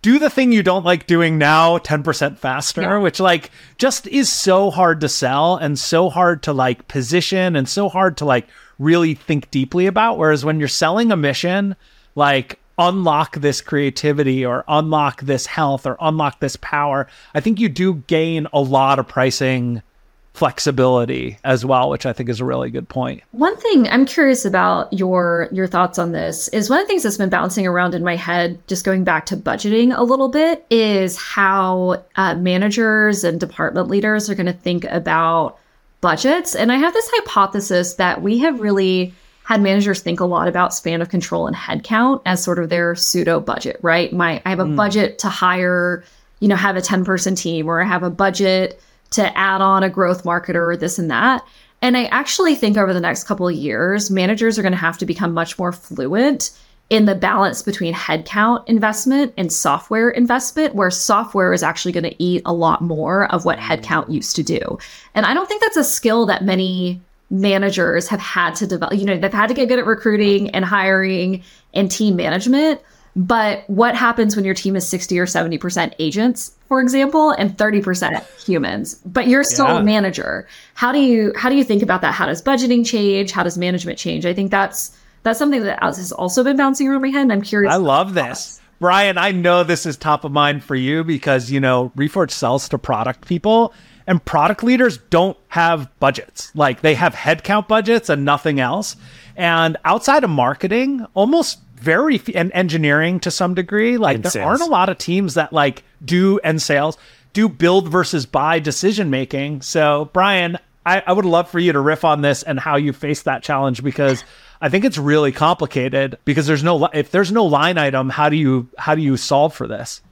do the thing you don't like doing now 10% faster, yeah. which like just is so hard to sell and so hard to like position and so hard to like really think deeply about. Whereas when you're selling a mission, like unlock this creativity or unlock this health or unlock this power, I think you do gain a lot of pricing flexibility as well, which I think is a really good point. One thing I'm curious about your your thoughts on this is one of the things that's been bouncing around in my head, just going back to budgeting a little bit, is how uh, managers and department leaders are going to think about budgets. And I have this hypothesis that we have really had managers think a lot about span of control and headcount as sort of their pseudo budget, right? My I have a mm. budget to hire, you know, have a 10 person team or I have a budget to add on a growth marketer or this and that. And I actually think over the next couple of years, managers are going to have to become much more fluent in the balance between headcount investment and software investment, where software is actually going to eat a lot more of what mm. headcount used to do. And I don't think that's a skill that many managers have had to develop. You know, they've had to get good at recruiting and hiring and team management. But what happens when your team is 60 or 70% agents, for example, and 30% humans, but you're still yeah. a manager? How do you how do you think about that? How does budgeting change? How does management change? I think that's that's something that has also been bouncing around my head. And I'm curious. I love this. Brian, I know this is top of mind for you because, you know, Reforge sells to product people and product leaders don't have budgets. Like they have headcount budgets and nothing else. And outside of marketing, almost very and engineering to some degree. Like and there sales. aren't a lot of teams that like do and sales do build versus buy decision making. So Brian, I, I would love for you to riff on this and how you face that challenge because I think it's really complicated because there's no if there's no line item, how do you how do you solve for this?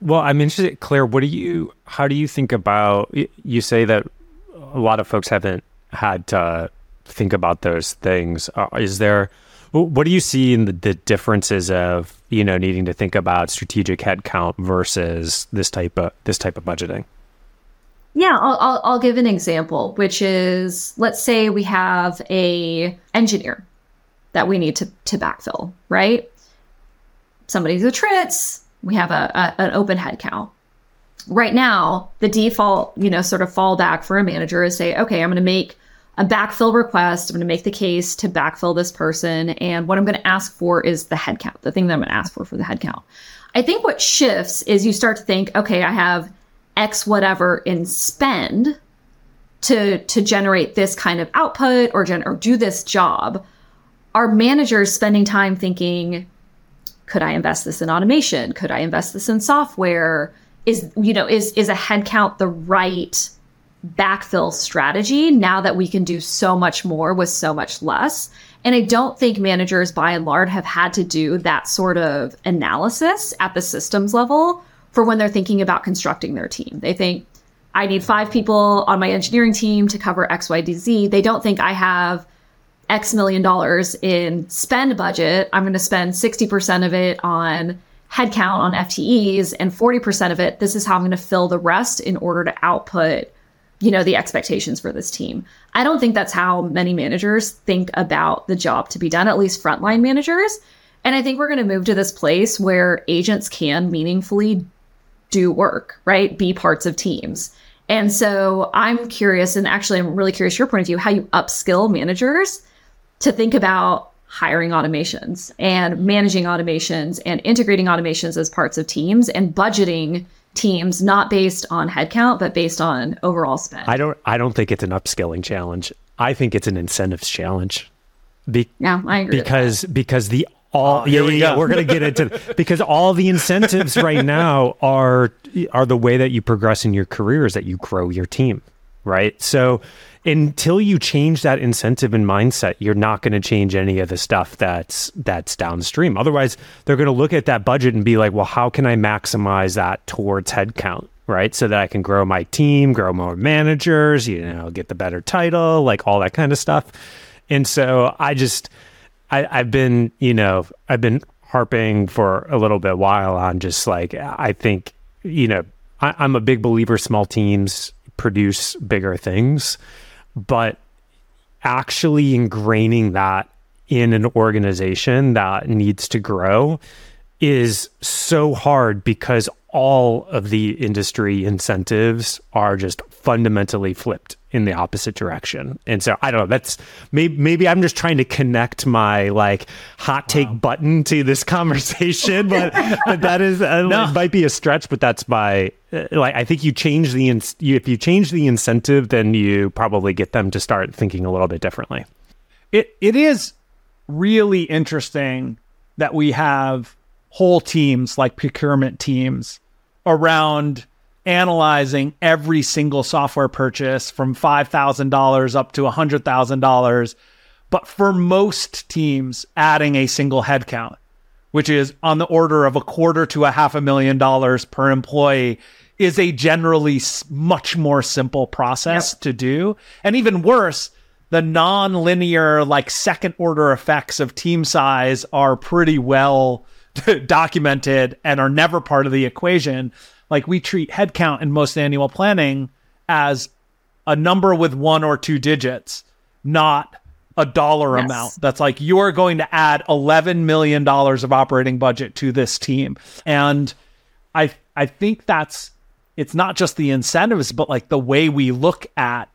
Well, I'm interested, Claire. What do you? How do you think about? You say that a lot of folks haven't had to think about those things. Uh, is there? What do you see in the, the, differences of you know needing to think about strategic headcount versus this type of this type of budgeting? Yeah, I'll, I'll, I'll give an example, which is let's say we have a engineer that we need to to backfill, right? Somebody's a TRITS, we have a, a an open headcount. Right now, the default, you know, sort of fallback for a manager is say, okay, I'm going to make a backfill request. I'm going to make the case to backfill this person. And what I'm going to ask for is the headcount, the thing that I'm going to ask for for the headcount. I think what shifts is you start to think, okay, I have X whatever in spend to, to generate this kind of output or, gen- or do this job. Our managers spending time thinking, could I invest this in automation? Could I invest this in software? Is, you know, is, is a headcount the right backfill strategy now that we can do so much more with so much less? And I don't think managers by and large have had to do that sort of analysis at the systems level for when they're thinking about constructing their team. They think, I need five people on my engineering team to cover X, Y, D, Z. They don't think I have X million dollars in spend budget. I'm going to spend 60% of it on headcount on FTEs and 40% of it. This is how I'm going to fill the rest in order to output, you know, the expectations for this team. I don't think that's how many managers think about the job to be done, at least frontline managers. And I think we're going to move to this place where agents can meaningfully do work, right? Be parts of teams. And so I'm curious, and actually, I'm really curious your point of view, how you upskill managers to think about hiring automations and managing automations and integrating automations as parts of teams and budgeting teams not based on headcount but based on overall spend. I don't I don't think it's an upskilling challenge. I think it's an incentives challenge. Be- yeah, I agree. Because because the all oh, yeah, we yeah, we're going to get into because all the incentives right now are are the way that you progress in your career is that you grow your team, right? So until you change that incentive and mindset, you're not going to change any of the stuff that's that's downstream. Otherwise, they're going to look at that budget and be like, "Well, how can I maximize that towards headcount?" Right, so that I can grow my team, grow more managers, you know, get the better title, like all that kind of stuff. And so I just I, I've been, you know, I've been harping for a little bit while on just like I think, you know, I, I'm a big believer small teams produce bigger things, but actually ingraining that in an organization that needs to grow is so hard because all of the industry incentives are just fundamentally flipped in the opposite direction. And so I don't know. That's maybe maybe I'm just trying to connect my like hot take wow. button to this conversation, but, but that is uh, no. it might be a stretch. But that's my uh, like I think you change the in, you, if you change the incentive, then you probably get them to start thinking a little bit differently. It it is really interesting that we have whole teams like procurement teams around analyzing every single software purchase from $5,000 up to $100,000. But for most teams, adding a single headcount, which is on the order of a quarter to a half a million dollars per employee, is a generally much more simple process yep. to do. And even worse, the non-linear like second order effects of team size are pretty well documented and are never part of the equation. Like we treat headcount in most annual planning as a number with one or two digits, not a dollar yes. amount. That's like you're going to add eleven million dollars of operating budget to this team, and I I think that's it's not just the incentives, but like the way we look at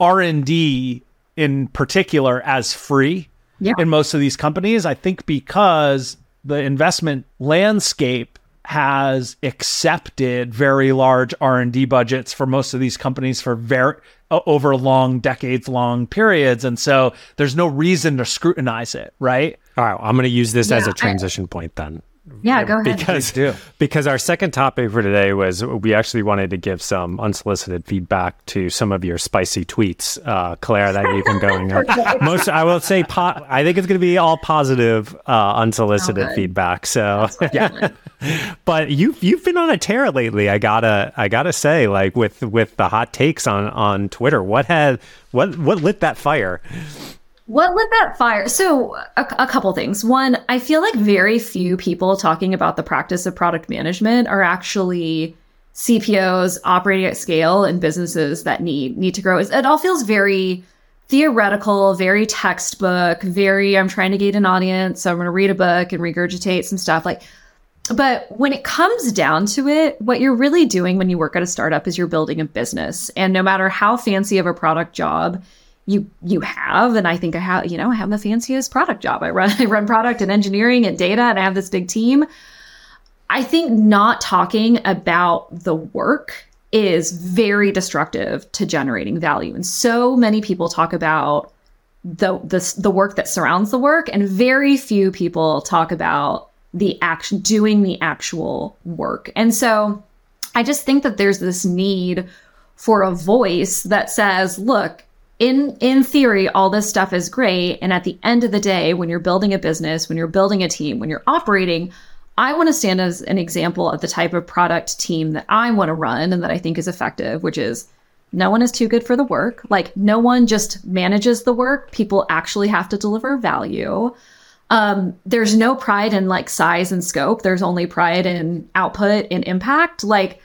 R and D in particular as free yeah. in most of these companies. I think because the investment landscape has accepted very large R&D budgets for most of these companies for very over long decades long periods. And so there's no reason to scrutinize it right? All right i'm going to use this yeah, as a transition I, point then yeah, go ahead. Because because our second topic for today was we actually wanted to give some unsolicited feedback to some of your spicy tweets, uh, Claire, that you've been going on. Most, I will say, po- I think it's going to be all positive, uh, unsolicited oh, feedback. So yeah, but you've you've been on a tear lately. I gotta I gotta say, like with with the hot takes on on Twitter, what had what what lit that fire? What lit that fire? So, a, a, couple things. One, I feel like very few people talking about the practice of product management are actually CPOs operating at scale in businesses that need need to grow. It all feels very theoretical, very textbook, very I'm trying to gain an audience, so I'm going to read a book and regurgitate some stuff like but when it comes down to it, what you're really doing when you work at a startup is you're building a business. And no matter how fancy of a product job you you have and i think i have you know i have the fanciest product job. I run i run product and engineering and data and i have this big team. I think not talking about the work is very destructive to generating value. And so many people talk about the the, the work that surrounds the work and very few people talk about the action, doing the actual work. And so I just think that there's this need for a voice that says, look, in in theory all this stuff is great. And at the end of the day when you're building a business when you're building a team when you're operating i want to stand as an example of the type of product team that i want to run and that i think is effective which is no one is too good for the work. Like no one just manages the work. People actually have to deliver value. Um, there's no pride in like size and scope. There's only pride in output and impact. Like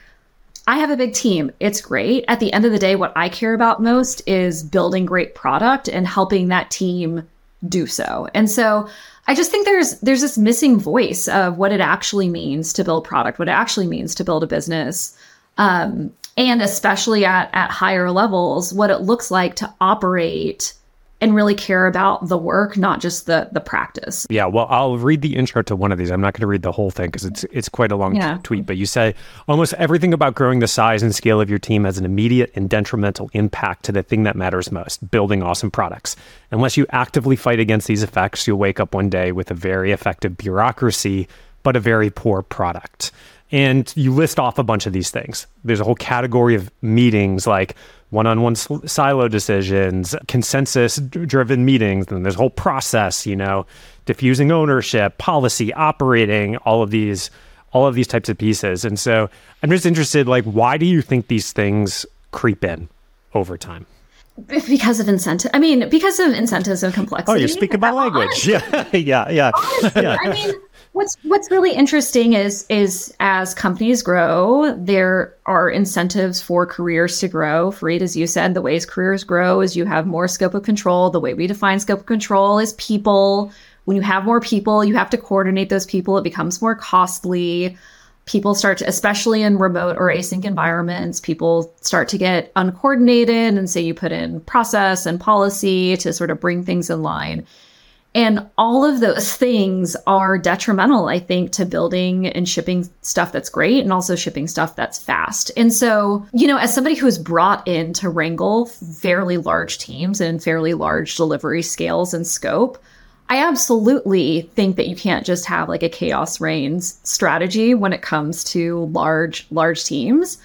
I have a big team. It's great. At the end of the day, what I care about most is building great product and helping that team do so. And so I just think there's there's this missing voice of what it actually means to build product, what it actually means to build a business. Um, and especially at, at higher levels, what it looks like to operate and really care about the work, not just the the practice. Yeah, well, I'll read the intro to one of these. I'm not going to read the whole thing because it's it's quite a long yeah. tweet. But you say almost everything about growing the size and scale of your team has an immediate and detrimental impact to the thing that matters most: building awesome products. Unless you actively fight against these effects, you'll wake up one day with a very effective bureaucracy, but a very poor product. And you list off a bunch of these things. There's a whole category of meetings like one on one silo decisions, consensus driven meetings, and there's a whole process, you know, diffusing ownership, policy, operating, all of these all of these types of pieces. And so I'm just interested like why do you think these things creep in over time? Because of incentive. I mean, because of incentives and oh, complexity. Oh, you're speaking my language. Yeah, yeah, yeah. Honestly, yeah. I mean, What's what's really interesting is is as companies grow, there are incentives for careers to grow. Fareed, as you said, the ways careers grow is you have more scope of control. The way we define scope of control is people. When you have more people, you have to coordinate those people. It becomes more costly. People start to, especially in remote or async environments, people start to get uncoordinated. And so you put in process and policy to sort of bring things in line. And all of those things are detrimental, I think, to building and shipping stuff that's great and also shipping stuff that's fast. And so, you know, as somebody who's brought in to wrangle fairly large teams and fairly large delivery scales and scope, I absolutely think that you can't just have like a chaos reigns strategy when it comes to large, large teams.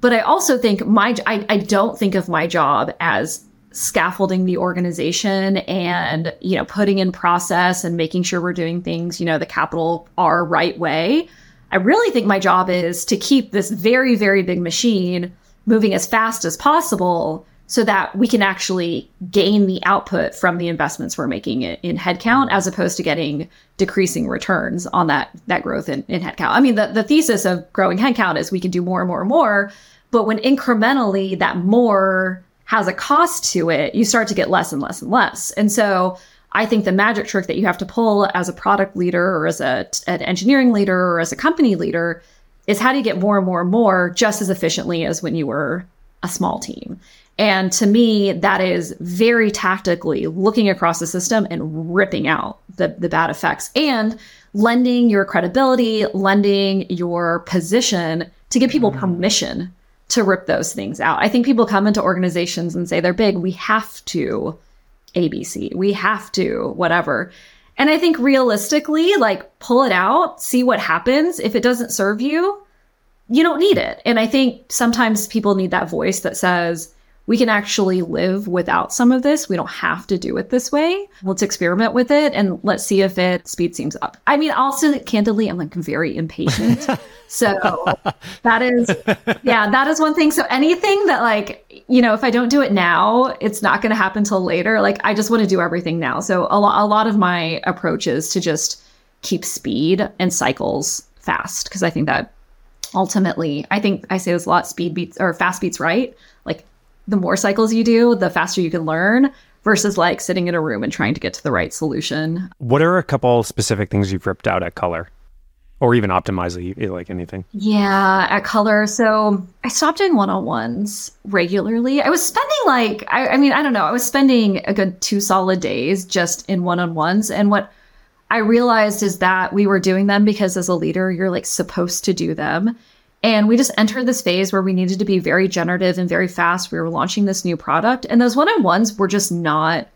But I also think my, I, I don't think of my job as scaffolding the organization and you know putting in process and making sure we're doing things you know the capital r right way. I really think my job is to keep this very very big machine moving as fast as possible so that we can actually gain the output from the investments we're making in headcount as opposed to getting decreasing returns on that that growth in, in headcount. I mean the, the thesis of growing headcount is we can do more and more and more but when incrementally that more has a cost to it, you start to get less and less and less. And so I think the magic trick that you have to pull as a product leader or as a, an engineering leader or as a company leader is how do you get more and more and more just as efficiently as when you were a small team. And to me, that is very tactically looking across the system and ripping out the, the bad effects and lending your credibility, lending your position to give people mm. permission to rip those things out. I think people come into organizations and say they're big. We have to ABC. We have to whatever. And I think realistically, like pull it out, see what happens. If it doesn't serve you, you don't need it. And I think sometimes people need that voice that says, we can actually live without some of this. We don't have to do it this way. Let's experiment with it and let's see if it speeds things up. I mean, also candidly, I'm like very impatient. so that is, yeah, that is one thing. So anything that like, you know, if I don't do it now, it's not going to happen till later. Like I just want to do everything now. So a, lo- a lot of my approach is to just keep speed and cycles fast because I think that ultimately, I think I say this a lot, speed beats or fast beats right. Like the more cycles you do, the faster you can learn versus like sitting in a room and trying to get to the right solution. What are a couple specific things you've ripped out at Color? Or even optimizely, like anything? Yeah, at Color. So I stopped doing one on ones regularly. I was spending like, I, I mean, I don't know, I was spending a good two solid days just in one on ones. And what I realized is that we were doing them because as a leader, you're like supposed to do them. And we just entered this phase where we needed to be very generative and very fast. We were launching this new product, and those one on ones were just not,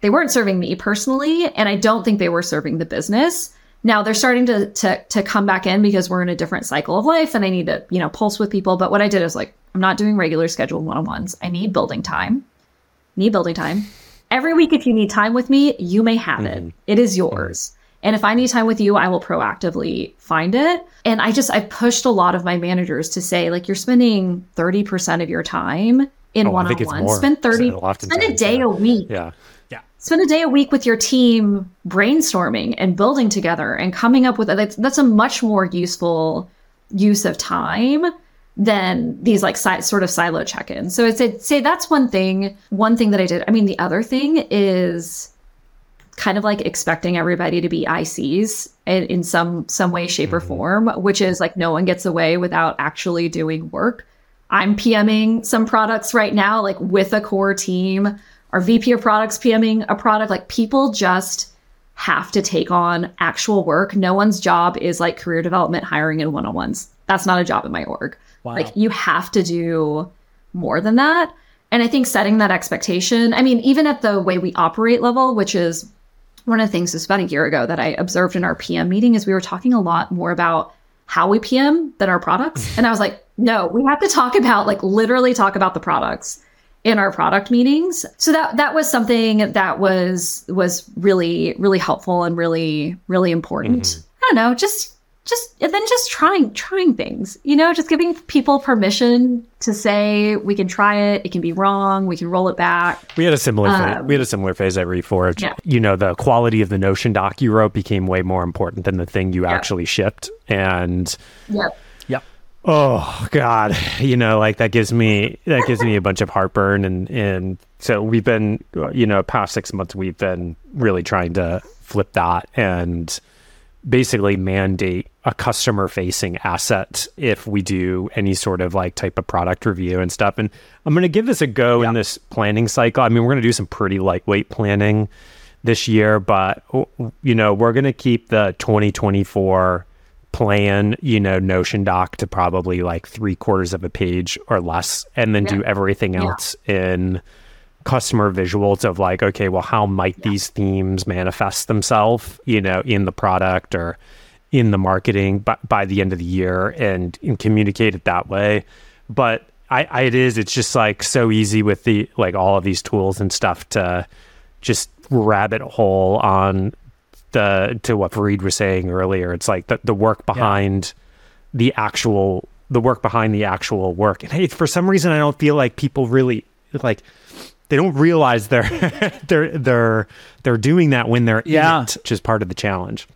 they weren't serving me personally. And I don't think they were serving the business. Now they're starting to to to come back in because we're in a different cycle of life and I need to, you know, pulse with people. But what I did is like, I'm not doing regular scheduled one-on-ones. I need building time. Need building time. Every week, if you need time with me, you may have it. Mm-hmm. It is yours. And if I need time with you, I will proactively find it. And I just, I've pushed a lot of my managers to say, like, you're spending 30% of your time in one on one. Spend 30, So oftentimes, spend a day yeah. a week. Yeah. Yeah. Spend a day a week with your team brainstorming and building together and coming up with that's, that's a much more useful use of time than these like si- sort of silo check-ins. So I'd say, say that's one thing. One thing that I did. I mean, the other thing is kind of like expecting everybody to be ICs in, in some some way, shape, or mm-hmm. form, which is like no one gets away without actually doing work. I'm PMing some products right now, like with a core team. Our VP of products PMing a product. Like people just have to take on actual work. No one's job is like career development, hiring, and one on ones. That's not a job in my org. Wow. Like you have to do more than that. And I think setting that expectation, I mean, even at the way we operate level, which is one of the things this about a year ago that I observed in our PM meeting is we were talking a lot more about how we PM than our products. And I was like, no, we have to talk about like literally talk about the products in our product meetings. So that that was something that was was really really helpful and really really important. Mm-hmm. I don't know, just just and then just trying trying things. You know, just giving people permission to say we can try it, it can be wrong, we can roll it back. We had a similar phase. Um, we had a similar phase at Reforge. Yeah. You know, the quality of the Notion doc you wrote became way more important than the thing you actually shipped. And Yep. Yep. oh god, you know, like that gives me that gives me a bunch of heartburn. And and so we've been, you know, past six months we've been really trying to flip that and basically mandate a customer facing asset if we do any sort of like type of product review and stuff. And I'm going to give this a go in this planning cycle. I mean, we're going to do some pretty lightweight planning this year, but you know, we're going to keep the 2024 plan, you know, Notion doc to probably like three quarters of a page or less, and then do everything else in customer visuals of like, okay, well, how might these themes manifest themselves, you know, in the product or in the marketing by, by the end of the year and, and communicate it that way. But I, I, it is, it's just like so easy with the, like all of these tools and stuff to just rabbit hole on the, to what Fareed was saying earlier. It's like the, the work behind the actual, the work behind the actual work. And hey, for some reason, I don't feel like people really like, they don't realize they're they're they're they're doing that when they're Yeah. in it, which is part of the challenge.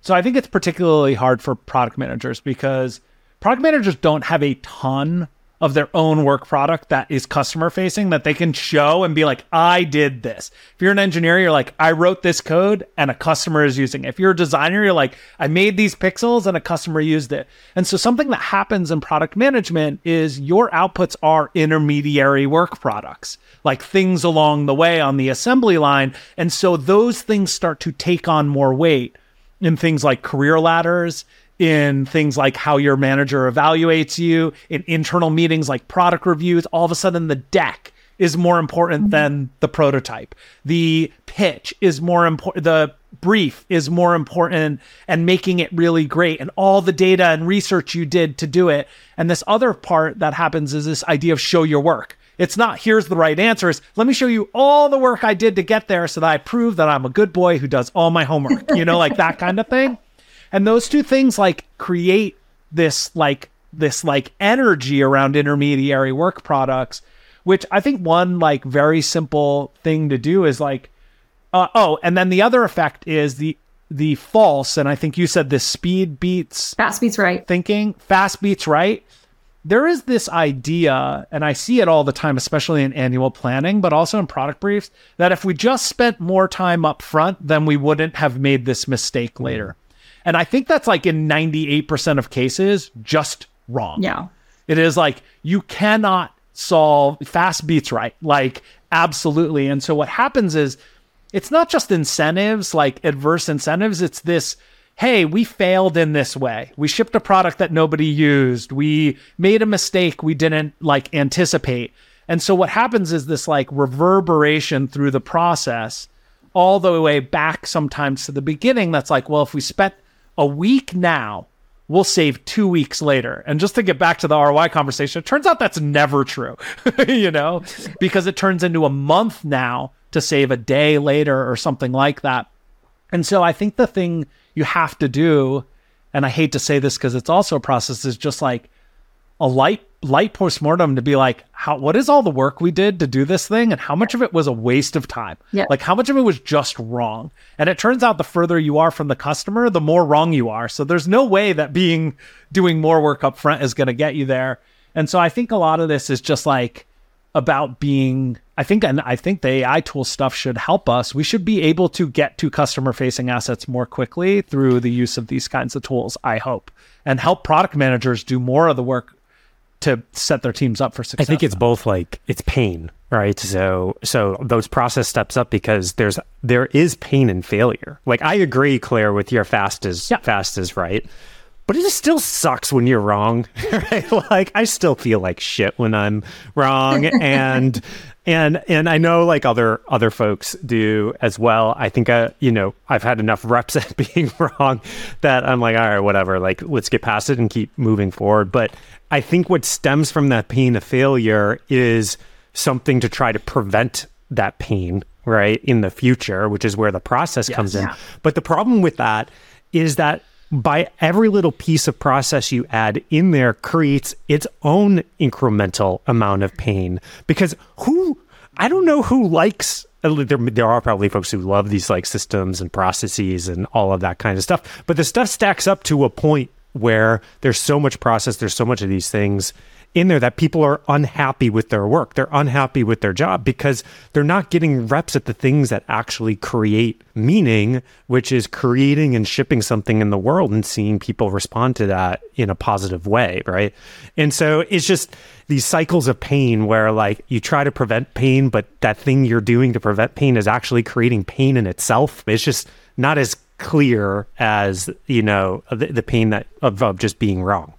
So I think it's particularly hard for product managers because product managers don't have a ton of their own work product that is customer facing that they can show and be like, I did this. If you're an engineer, you're like, I wrote this code and a customer is using it. If you're a designer, you're like, I made these pixels and a customer used it. And so something that happens in product management is your outputs are intermediary work products, like things along the way on the assembly line. And so those things start to take on more weight in things like career ladders, in things like how your manager evaluates you, in internal meetings like product reviews, all of a sudden the deck is more important mm-hmm. than the prototype. The pitch is more important. The brief is more important and making it really great and all the data and research you did to do it. And this other part that happens is this idea of show your work. It's not here's the right answer. It's let me show you all the work I did to get there so that I prove that I'm a good boy who does all my homework, you know, like that kind of thing. And those two things like create this like this like energy around intermediary work products, which I think one like very simple thing to do is like uh, oh, and then the other effect is the the false, and I think you said the speed beats Fast beats right. thinking, fast beats right. There is this idea, and I see it all the time, especially in annual planning, but also in product briefs, that if we just spent more time up front, then we wouldn't have made this mistake later. And I think that's like in 98% of cases, just wrong. Yeah. It is like you cannot solve fast beats right. Like absolutely. And so what happens is it's not just incentives, like adverse incentives, it's this hey, we failed in this way. We shipped a product that nobody used. We made a mistake we didn't like anticipate. And so what happens is this like reverberation through the process all the way back sometimes to the beginning that's like, well, if we spent a week now, we'll save two weeks later. And just to get back to the ROI conversation, it turns out that's never true, you know, because it turns into a month now to save a day later or something like that. And so I think the thing you have to do, and I hate to say this because it's also a process, is just like a light light postmortem to be like, how what is all the work we did to do this thing and how much of it was a waste of time? Yeah. Like how much of it was just wrong? And it turns out the further you are from the customer, the more wrong you are. So there's no way that being doing more work up front is gonna get you there. And so I think a lot of this is just like about being I think and I think the AI tool stuff should help us. We should be able to get to customer facing assets more quickly through the use of these kinds of tools, I hope. And help product managers do more of the work to set their teams up for success. I think it's both like it's pain, right? So so those process steps up because there's there is pain and failure. Like I agree, Claire, with your fast is Yeah. fast is right. But it still sucks when you're wrong, right? Like I still feel like shit when I'm wrong, and and and I know like other other folks do as well. I think uh, you know I've had enough reps at being wrong that I'm like, all right, whatever. Like let's get past it and keep moving forward. But I think what stems from that pain of failure is something to try to prevent that pain, right, in the future, which is where the process comes in. But the problem with that is that by every little piece of process you add in there creates its own incremental amount of pain. Because who I don't know who likes uh, there, there are probably folks who love these like systems and processes and all of that kind of stuff but the stuff stacks up to a point where there's so much process there's so much of these things in there that people are unhappy with their work. They're unhappy with their job because they're not getting reps at the things that actually create meaning, which is creating and shipping something in the world and seeing people respond to that in a positive way, right? And so it's just these cycles of pain where like you try to prevent pain, but that thing you're doing to prevent pain is actually creating pain in itself. It's just not as clear as, you know, the, the pain that of, of just being wrong.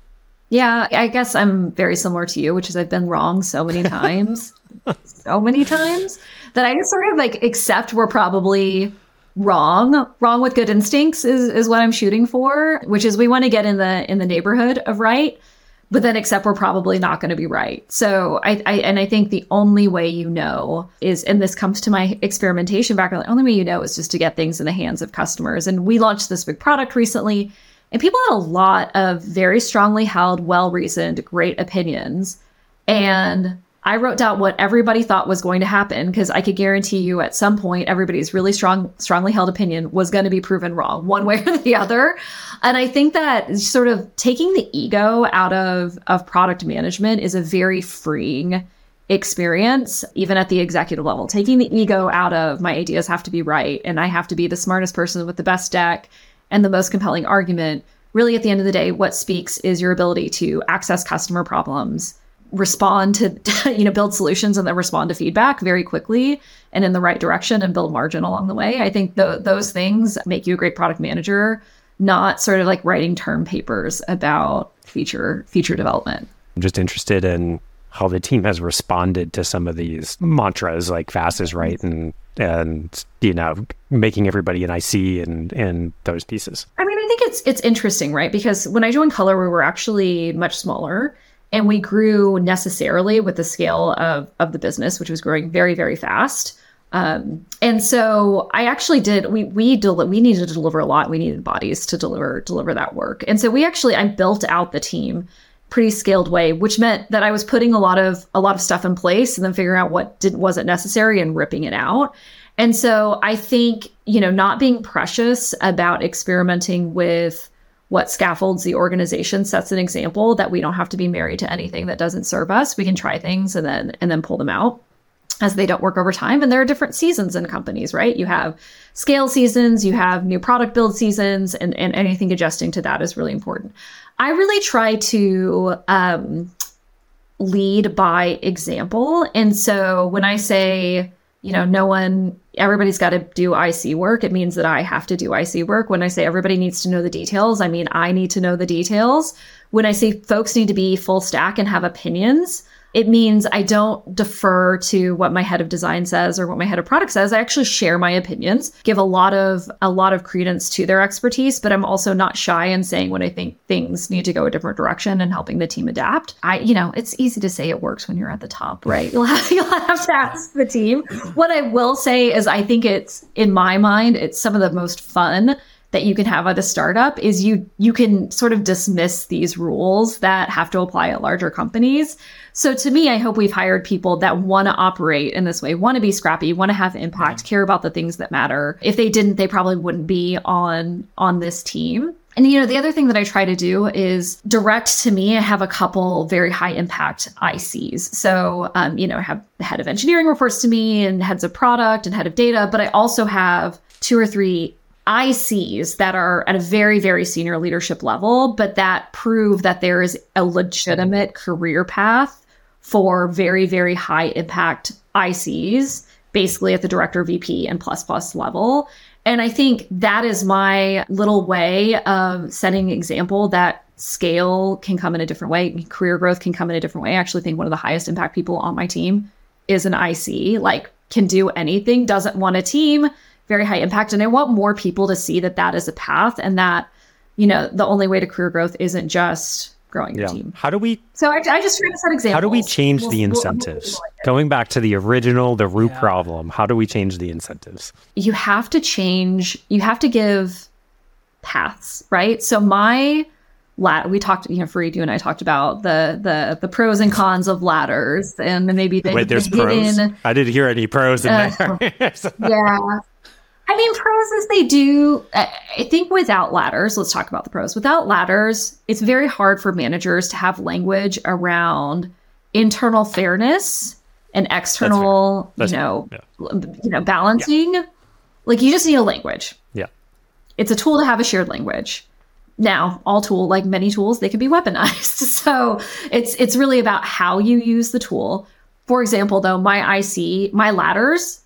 Yeah, I guess I'm very similar to you, which is I've been wrong so many times, so many times that I just sort of like accept we're probably wrong. Wrong with good instincts is is what I'm shooting for, which is we want to get in the in the neighborhood of right, but then accept we're probably not going to be right. So I, I and I think the only way you know is, and this comes to my experimentation background. The only way you know is just to get things in the hands of customers. And we launched this big product recently. And people had a lot of very strongly held, well reasoned, great opinions. And I wrote down what everybody thought was going to happen because I could guarantee you at some point everybody's really strong, strongly held opinion was going to be proven wrong one way or the other. And I think that sort of taking the ego out of, of product management is a very freeing experience, even at the executive level. Taking the ego out of my ideas have to be right and I have to be the smartest person with the best deck and the most compelling argument. Really, at the end of the day, what speaks is your ability to access customer problems, respond to, you know, build solutions and then respond to feedback very quickly and in the right direction and build margin along the way. I think th- those things make you a great product manager, not sort of like writing term papers about feature feature development. I'm just interested in how the team has responded to some of these mantras like fast is right and and you know making everybody an IC and and those pieces. I mean, I think it's it's interesting, right? Because when I joined Color, we were actually much smaller, and we grew necessarily with the scale of of the business, which was growing very very fast. Um, and so I actually did. We we del- we needed to deliver a lot. We needed bodies to deliver deliver that work. And so we actually I built out the team pretty scaled way, which meant that I was putting a lot of a lot of stuff in place and then figuring out what didn't wasn't necessary and ripping it out. And so I think, you know, not being precious about experimenting with what scaffolds the organization sets an example that we don't have to be married to anything that doesn't serve us. We can try things and then and then pull them out as they don't work over time. And there are different seasons in companies, right? You have scale seasons, you have new product build seasons, and, and anything adjusting to that is really important. I really try to um, lead by example. And so when I say, you know, no one, everybody's got to do IC work, it means that I have to do IC work. When I say everybody needs to know the details, I mean I need to know the details. When I say folks need to be full stack and have opinions, it means I don't defer to what my head of design says or what my head of product says. I actually share my opinions, give a lot of a lot of credence to their expertise, but I'm also not shy in saying when I think things need to go a different direction and helping the team adapt. I, you know, it's easy to say it works when you're at the top, right? You'll have, you'll have to ask the team. What I will say is I think it's in my mind, it's some of the most fun that you can have at a startup is you you can sort of dismiss these rules that have to apply at larger companies. So to me, I hope we've hired people that want to operate in this way, want to be scrappy, want to have impact, care about the things that matter. If they didn't, they probably wouldn't be on on this team. And you know, the other thing that I try to do is direct to me. I have a couple very high impact ICs. So, um, you know, I have the head of engineering reports to me and heads of product and head of data, but I also have two or three ICs that are at a very, very senior leadership level, but that prove that there is a legitimate career path for very, very high impact ICs, basically at the director, VP, and plus plus level. And I think that is my little way of setting example that scale can come in a different way. Career growth can come in a different way. I actually think one of the highest impact people on my team is an IC, like can do anything, doesn't want a team, very high impact. And I want more people to see that that is a path and that, you know, the only way to career growth isn't just growing your team. How do we? So I, I just try to set examples. How do we change we'll, the incentives? We'll, we'll Going back to the original, the root yeah. problem, how do we change the incentives? You have to change. You have to give paths, right? So my lat we talked you know Fareed you and I talked about the the the pros and cons of ladders and maybe the, Wait, there's the pros. I didn't hear any pros in uh, there. yeah. I mean, pros is they do. I think without ladders, let's talk about the pros. Without ladders, it's very hard for managers to have language around internal fairness and external, you know, yeah. you know, balancing. Yeah. Like you just need a language. Yeah, it's a tool to have a shared language. Now, all tool, like many tools, they can be weaponized. So it's it's really about how you use the tool. For example, though, my IC, my ladders,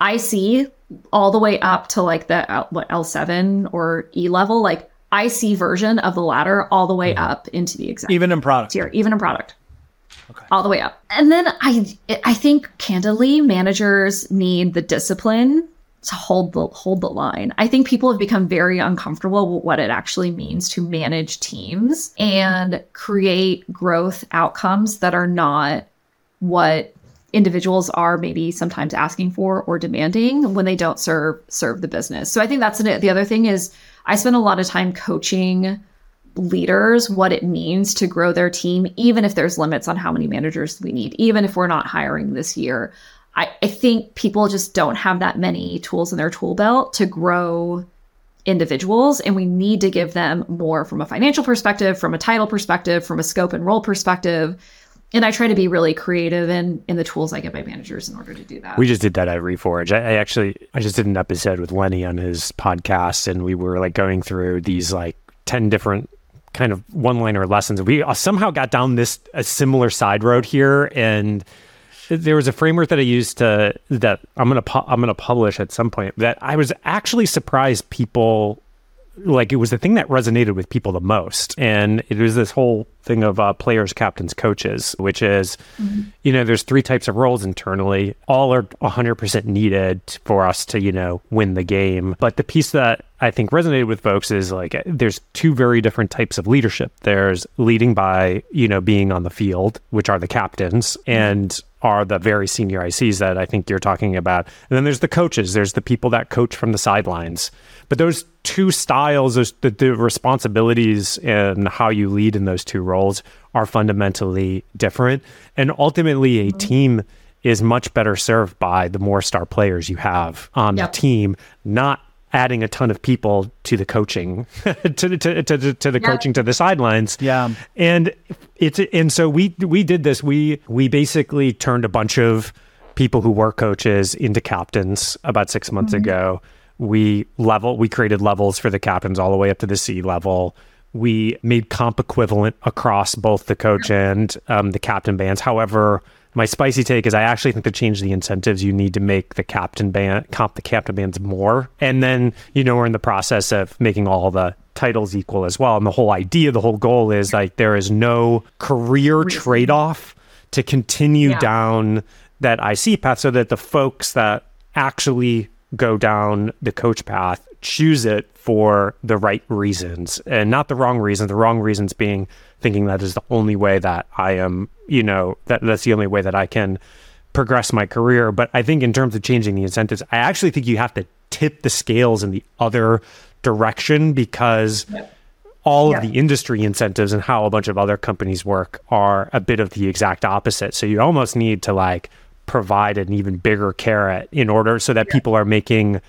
IC all the way up to like the what L7 or E level, like IC version of the ladder all the way mm-hmm. up into the exact even in product tier, even in product. Okay. All the way up. And then I I think candidly managers need the discipline to hold the hold the line. I think people have become very uncomfortable with what it actually means to manage teams and create growth outcomes that are not what individuals are maybe sometimes asking for or demanding when they don't serve serve the business. So I think that's it. The other thing is I spend a lot of time coaching leaders what it means to grow their team, even if there's limits on how many managers we need, even if we're not hiring this year. I, I think people just don't have that many tools in their tool belt to grow individuals and we need to give them more from a financial perspective from a title perspective from a scope and role perspective and I try to be really creative in in the tools I get my managers in order to do that. We just did that at Reforge. I, I, actually I just did an episode with Lenny on his podcast, and we were like going through these like ten different kind of one liner lessons. We uh, somehow got down this a similar side road here, and there was a framework that I used to that I'm gonna pu- I'm gonna publish at some point that I was actually surprised people like it was the thing that resonated with people the most and it was this whole thing of uh, players captains coaches which is mm-hmm. you know there's three types of roles internally all are 100% needed for us to you know win the game but the piece that i think resonated with folks is like there's two very different types of leadership there's leading by you know being on the field which are the captains and are the very senior ICs that I think you're talking about. And then there's the coaches, there's the people that coach from the sidelines. But those two styles, those, the, the responsibilities and how you lead in those two roles are fundamentally different. And ultimately, a mm-hmm. team is much better served by the more star players you have on yep. the team, not adding a ton of people to the coaching to, to, to, to, to the coaching to the sidelines yeah and it's and so we we did this we we basically turned a bunch of people who were coaches into captains about six months mm-hmm. ago we level we created levels for the captains all the way up to the c level we made comp equivalent across both the coach and um, the captain bands. However my spicy take is I actually think to change the incentives, you need to make the captain band comp the captain bands more, and then you know we're in the process of making all the titles equal as well. And the whole idea, the whole goal is like there is no career trade off to continue Yeah. down that IC path so that the folks that actually go down the coach path choose it for the right reasons and not the wrong reasons. The wrong reasons being thinking that is the only way that I am, you know, that that's the only way that I can progress my career. But I think in terms of changing the incentives, I actually think you have to tip the scales in the other direction because all Yeah. of the industry incentives and how a bunch of other companies work are a bit of the exact opposite. So you almost need to like provide an even bigger carrot in order so that people are making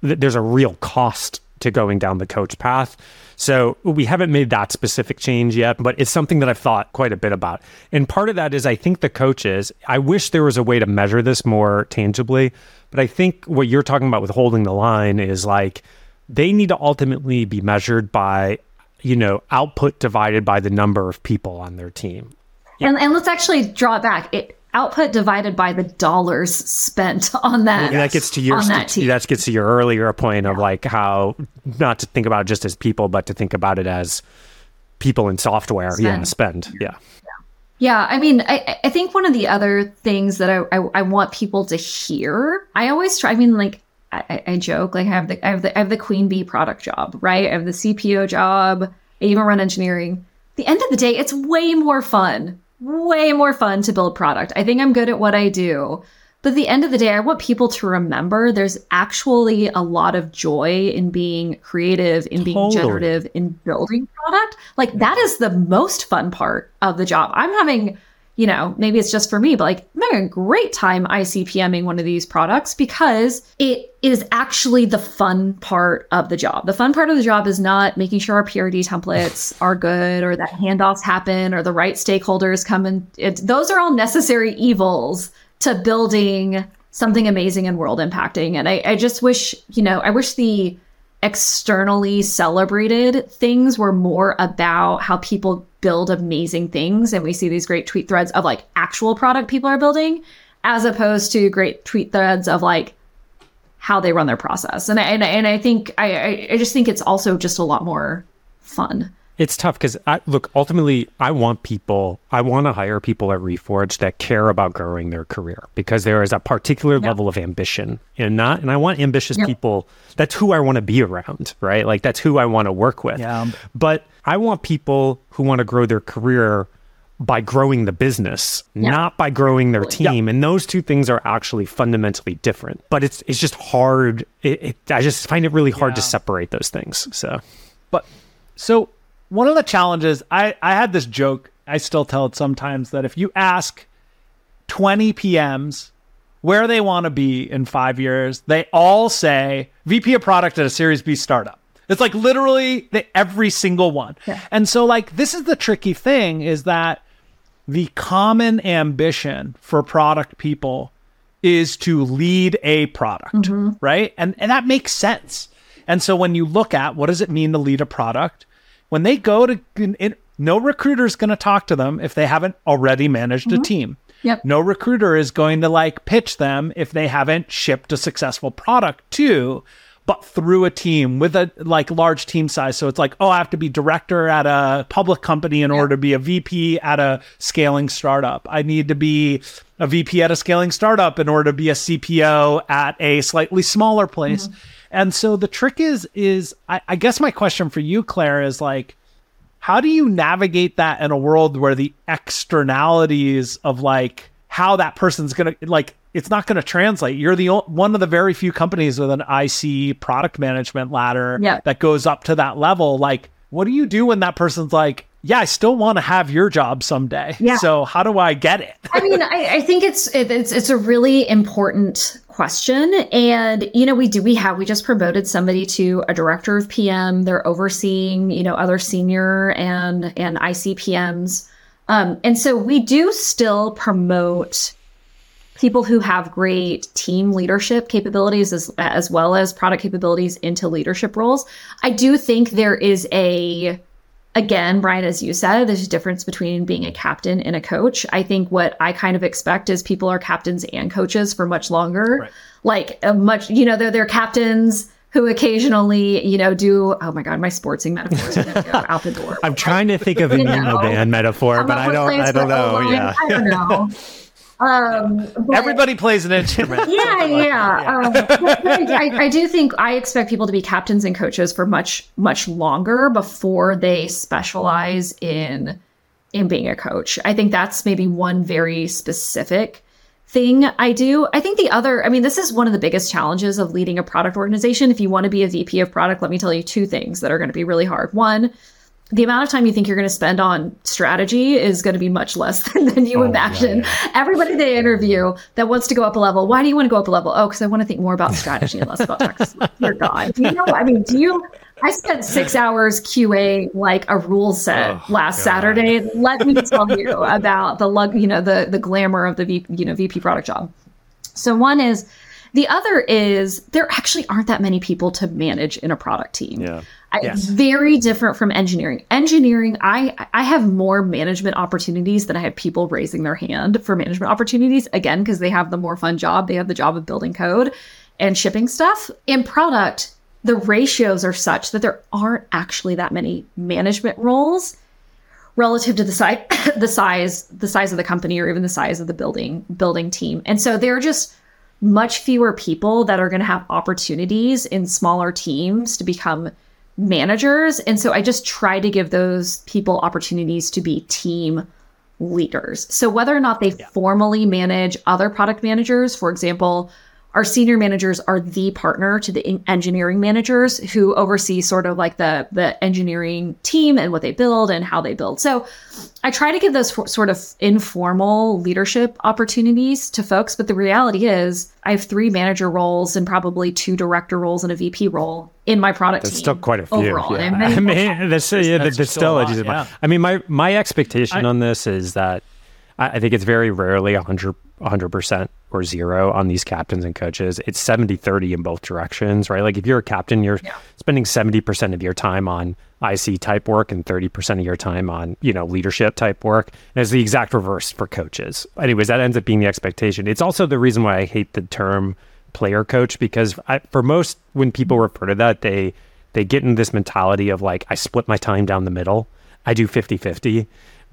there's a real cost to going down the coach path. So we haven't made that specific change yet, but it's something that I've thought quite a bit about. And part of that is I think the coaches, I wish there was a way to measure this more tangibly, but I think what you're talking about with holding the line is like they need to ultimately be measured by, you know, output divided by the number of people on their team. And, and let's actually draw it back. It, output divided by the dollars spent on that. And that gets to your that team. that gets to your earlier point of like how not to think about it just as people, but to think about it as people in software. Yeah, Spend. spend. Yeah. Yeah, I mean, I, I think one of the other things that I, I, I want people to hear, I always try. I mean, like I, I- I joke, like I have the I have the I have the queen bee product job, right? I have the CPO job. I even run engineering. At the end of the day, it's way more fun, way more fun to build product. I think I'm good at what I do. But at the end of the day, I want people to remember there's actually a lot of joy in being creative, in being Totally. generative, in building product. Like that is the most fun part of the job. I'm having, you know, maybe it's just for me, but like I'm having a great time ICPMing one of these products because it is actually the fun part of the job. The fun part of the job is not making sure our PRD templates are good or that handoffs happen or the right stakeholders come in. It, those are all necessary evils to building something amazing and world impacting. And I, I just wish, you know, I wish the externally celebrated things were more about how people build amazing things. And we see these great tweet threads of like actual product people are building, as opposed to great tweet threads of like how they run their process. And I, and I, think, I- I just think it's also just a lot more fun. It's tough because I look ultimately I want people I want to hire people at Reforge that care about growing their career because there is a particular level of ambition in that and I want ambitious Yep. people that's who I want to be around, right? Like that's who I want to work with. Yeah. But I want people who want to grow their career by growing the business, not by growing their team. And those two things are actually fundamentally different. But it's it's just hard. It, it, I just find it really hard to separate those things. So But so one of the challenges I I had this joke. I still tell it sometimes that if you ask 20 PMs where they want to be in 5 years, they all say VP of product at a Series B startup. It's like literally the, every single one. And so like this is the tricky thing is that the common ambition for product people is to lead a product, mm-hmm. right? And and that makes sense. And so when you look at what does it mean to lead a product, when they go to it, no recruiter is going to talk to them if they haven't already managed a mm-hmm. team. Yep. No recruiter is going to like pitch them if they haven't shipped a successful product to, but through a team with a like large team size. So it's like, oh, I have to be director at a public company in order to be a VP at a scaling startup. I need to be a VP at a scaling startup in order to be a CPO at a slightly smaller place. Mm-hmm. And so the trick is, is I, I guess my question for you, Claire, is like, how do you navigate that in a world where the externalities of like how that person's gonna like it's not gonna translate you're the o- one of the very few companies with an ic product management ladder Yeah. that goes up to that level like what do you do when that person's like yeah i still want to have your job someday Yeah. so how do i get it I mean, I, I think it's it, it's it's a really important question, and you know, we do we have we just promoted somebody to a director of PM. They're overseeing you know other senior and and ICPMs. Um, and so we do still promote people who have great team leadership capabilities as as well as product capabilities into leadership roles. I do think there is a again, Brian, as you said, there's a difference between being a captain and a coach. I think what I kind of expect is people are captains and coaches for much longer. Like a much, you know, they're they're captains who occasionally, you know, do oh my god, my sportsing metaphors are gonna go out the door. I'm trying to think of an You know, band metaphor, but I don't. I don't know. Yeah. I don't know. Um, but- Everybody plays an instrument. yeah, yeah. Um, but, but I, I do think I expect people to be captains and coaches for much, much longer before they specialize in in being a coach. I think that's maybe one very specific thing I do. I think the other, I mean, this is one of the biggest challenges of leading a product organization. If you want to be a VP of product, let me tell you two things that are going to be really hard. One, the amount of time you think you're going to spend on strategy is going to be much less than, than you Oh, imagine. yeah, Everybody they interview that wants to go up a level, why do you want to go up a level? Oh, because I want to think more about strategy and less about tech. Dear God, you know, I mean, do you? I spent six hours QA like a rule set Oh, last God. Saturday. Let me tell you about the lug, you know, the the glamour of the v, you know VP product job. So one is. The other is there actually aren't that many people to manage in a product team. Yeah. Yes. Very different from engineering. Engineering, I I have more management opportunities than I have people raising their hand for management opportunities. Again, because they have the more fun job. They have the job of building code and shipping stuff. In product, the ratios are such that there aren't actually that many management roles relative to the size the size the size of the company or even the size of the building building team. And so there are just much fewer people that are going to have opportunities in smaller teams to become managers. And so I just try to give those people opportunities to be team leaders. So whether or not they formally manage other product managers, for example, our senior managers are the partner to the engineering managers who oversee sort of like the the engineering team and what they build and how they build. So I try to give those for, sort of informal leadership opportunities to folks, but the reality is I have three manager roles and probably two director roles and a VP role in my product That's team. still quite a few. overall. yeah. I mean, that's, yeah, that's that's still still a a lot, yeah. I mean, my my expectation on this is that I, I think it's very rarely 100 percent or zero on these captains and coaches. It's 70-30 in both directions, right? Like if you're a captain, you're spending seventy percent of your time on IC type work and thirty percent of your time on you know leadership type work. And it's the exact reverse for coaches. Anyways, that ends up being the expectation. It's also the reason why I hate the term player coach because I, for most when people refer to that they they get in this mentality of like i split my time down the middle i do 50-50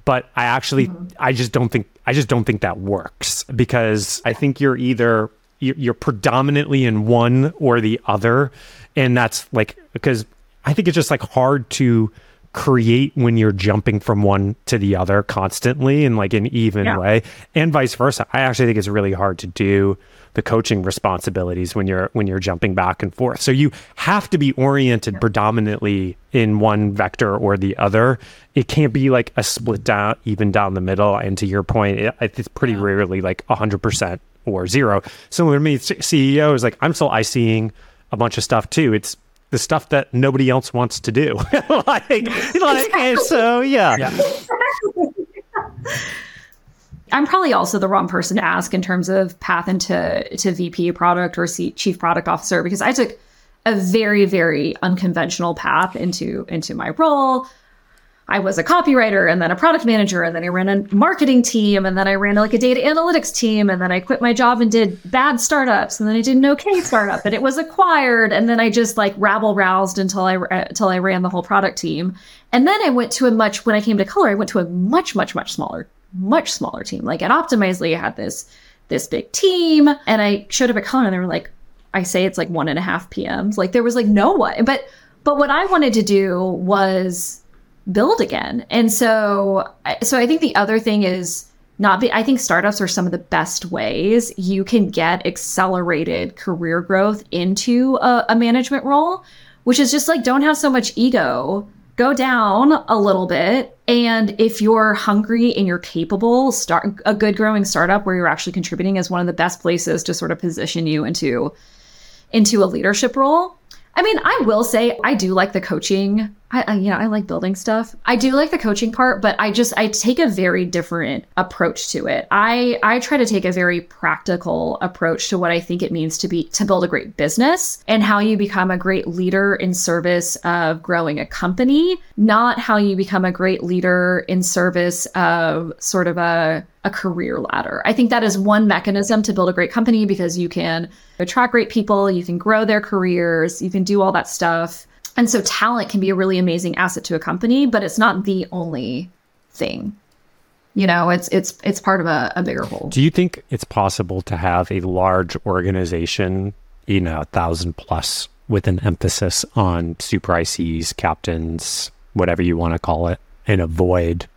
but i actually i just don't think i just don't think that works because i think you're either you're you're predominantly in one or the other and that's like because i think it's just like hard to create when you're jumping from one to the other constantly in like an even Yeah. way and vice versa i actually think it's really hard to do the coaching responsibilities when you're when you're jumping back and forth. So you have to be oriented predominantly in one vector or the other. It can't be like a split down even down the middle. And to your point it, it's pretty rarely like 100% or zero. Similar to me ceo is like i'm still ICing a bunch of stuff too. It's the stuff that nobody else wants to do. Like, like and so yeah, I'm probably also the wrong person to ask in terms of path into to VP product or C- chief product officer because I took a very very unconventional path into into my role. I was a copywriter and then a product manager and then I ran a marketing team and then I ran like a data analytics team and then I quit my job and did bad startups and then I did an okay startup and it was acquired and then I just like rabble roused until I until I ran the whole product team and then I went to a much when I came to color I went to a much much much smaller much smaller team like at Optimizely I had this this big team and I showed up at color and they were like I say it's like one and a half PMs like there was like no one but but what I wanted to do was build again. And so so I think the other thing is not be I think startups are some of the best ways you can get accelerated career growth into a, a management role, which is just like don't have so much ego. Go down a little bit. And if you're hungry and you're capable, start a good growing startup where you're actually contributing is one of the best places to sort of position you into into a leadership role. I mean, I will say I do like the coaching I, I, you know, I like building stuff. I do like the coaching part, but I just I take a very different approach to it. I I try to take a very practical approach to what I think it means to be to build a great business and how you become a great leader in service of growing a company, not how you become a great leader in service of sort of a a career ladder. I think that is one mechanism to build a great company because you can attract great people, you can grow their careers, you can do all that stuff and so talent can be a really amazing asset to a company, but it's not the only thing. You know, it's it's it's part of a, a bigger whole. Do you think it's possible to have a large organization, you know, a thousand plus with an emphasis on super ICs, captains, whatever you want to call it, and avoid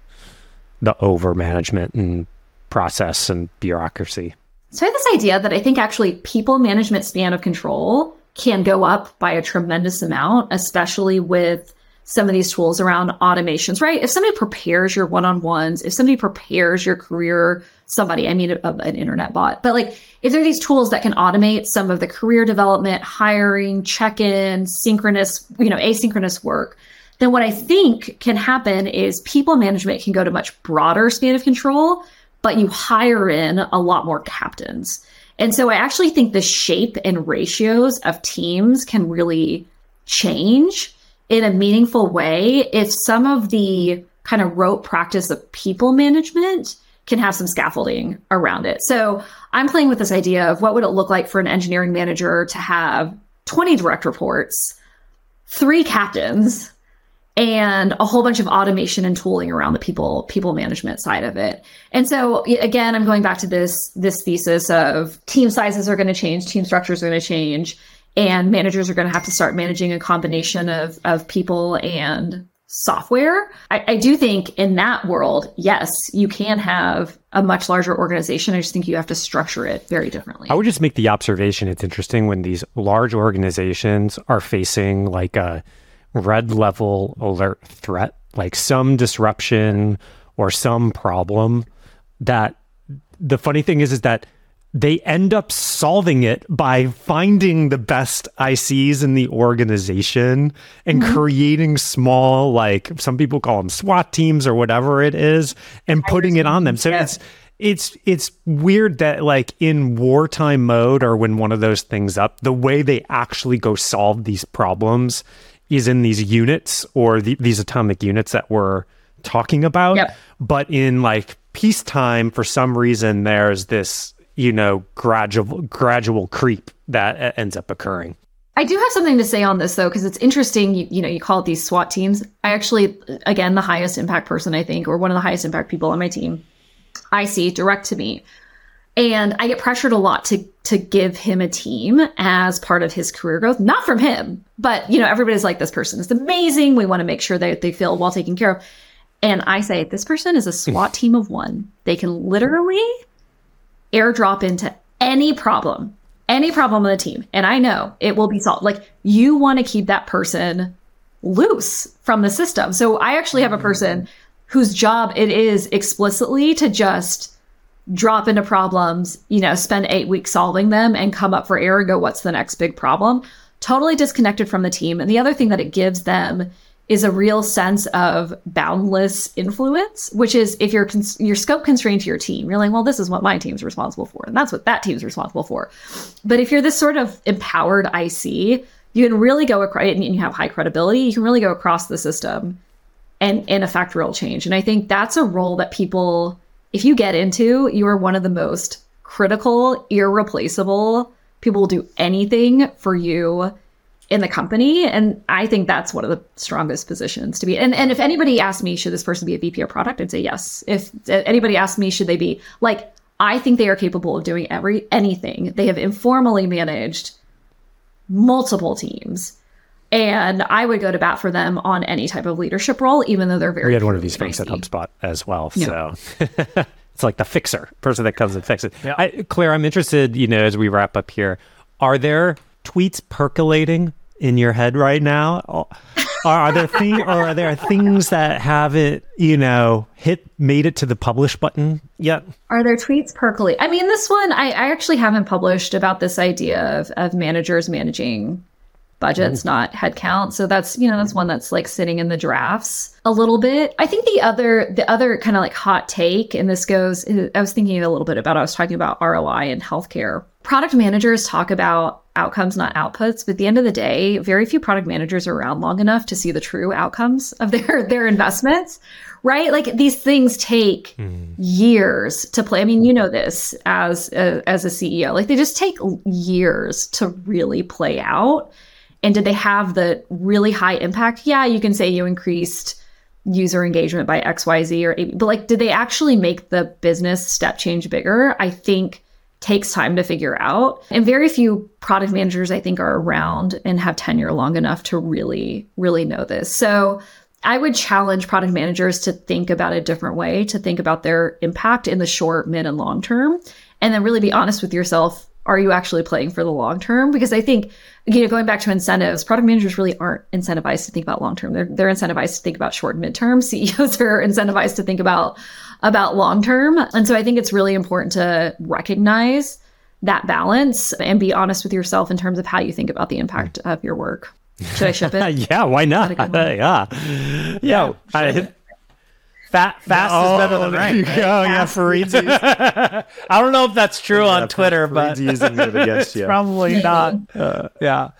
the over management and process and bureaucracy? So I have this idea that I think actually people management span of control can go up by a tremendous amount, especially with some of these tools around automations, right? If somebody prepares your one on ones, if somebody prepares your career, somebody, I mean, a, an internet bot, but like if there are these tools that can automate some of the career development, hiring, check in, synchronous, you know, asynchronous work, then what I think can happen is people management can go to much broader span of control, but you hire in a lot more captains. And so I actually think the shape and ratios of teams can really change in a meaningful way if some of the kind of rote practice of people management can have some scaffolding around it. So I'm playing with this idea of what would it look like for an engineering manager to have 20 direct reports, three captains, and a whole bunch of automation and tooling around the people people management side of it. And so again, I'm going back to this this thesis of team sizes are going to change, team structures are going to change, and managers are going to have to start managing a combination of of people and software. I, I do think in that world, yes, you can have a much larger organization. I just think you have to structure it very differently. I would just make the observation it's interesting when these large organizations are facing like a red level alert threat, like some disruption or some problem that the funny thing is is that they end up solving it by finding the best ICs in the organization and mm-hmm. creating small, like some people call them SWAT teams or whatever it is, and putting it on them. So yeah. it's it's it's weird that like in wartime mode or when one of those things up, the way they actually go solve these problems is in these units or the, these atomic units that we're talking about. Yep. But in like peacetime, for some reason, there's this you know gradual gradual creep that ends up occurring. I do have something to say on this though, because it's interesting. You, you, know, you call it these SWAT teams. I actually, again, the highest impact person I think, or one of the highest impact people on my team, I see direct to me and I get pressured a lot to to give him a team as part of his career growth. Not from him, but you know, everybody's like, this person is amazing. We want to make sure that they feel well taken care of. And I say, this person is a SWAT team of one. They can literally airdrop into any problem, any problem on the team. And I know it will be solved. Like you want to keep that person loose from the system. So I actually have a person whose job it is explicitly to just drop into problems, you know, spend eight weeks solving them and come up for air and go, what's the next big problem? Totally disconnected from the team. And the other thing that it gives them is a real sense of boundless influence, which is if you're cons- your scope constrained to your team, you're like, well, this is what my team's responsible for, and that's what that team's responsible for. But if you're this sort of empowered IC, you can really go across, and you have high credibility. You can really go across the system and and affect real change. And I think that's a role that people if you get into, you are one of the most critical, irreplaceable. People will do anything for you in the company. And I think that's one of the strongest positions to be. And, and if anybody asked me, should this person be a VP of product? I'd say yes. If anybody asked me, should they be like, I think they are capable of doing every anything. They have informally managed multiple teams. And I would go to bat for them on any type of leadership role, even though they're very. We had one of these folks at HubSpot as well. Yeah. So it's like the fixer, person that comes and fixes. Yeah. I, Claire, I'm interested, you know, as we wrap up here, are there tweets percolating in your head right now? Are, are there things, or are there things that haven't, you know, hit made it to the publish button yet? Are there tweets percolating? I mean, this one I, I actually haven't published about this idea of, of managers managing budgets, mm. not headcount. So that's, you know, that's one that's like sitting in the drafts a little bit. I think the other, the other kind of like hot take, and this goes, uh, I was thinking a little bit about, I was talking about ROI in healthcare. Product managers talk about outcomes, not outputs. But at the end of the day, very few product managers are around long enough to see the true outcomes of their, their investments, right? Like these things take mm. years to play. I mean, you know this as a, as a CEO, like they just take years to really play out. And did they have the really high impact? Yeah, you can say you increased user engagement by XYZ or AB, but like, did they actually make the business step change bigger? I think takes time to figure out. And very few product managers, I think, are around and have tenure long enough to really, really know this. So I would challenge product managers to think about a different way, to think about their impact in the short, mid, and long term, and then really be honest with yourself are you actually playing for the long term? Because I think, you know, going back to incentives, product managers really aren't incentivized to think about long term. They're they're incentivized to think about short and midterm. CEOs are incentivized to think about about long term. And so I think it's really important to recognize that balance and be honest with yourself in terms of how you think about the impact of your work. Should I ship it? yeah, why not? yeah. Yeah. yeah Fat, fast oh, is better than right. You go. Yeah, Fareed's. I don't know if that's true yeah, on Twitter, but using it against you. probably not. Uh, yeah.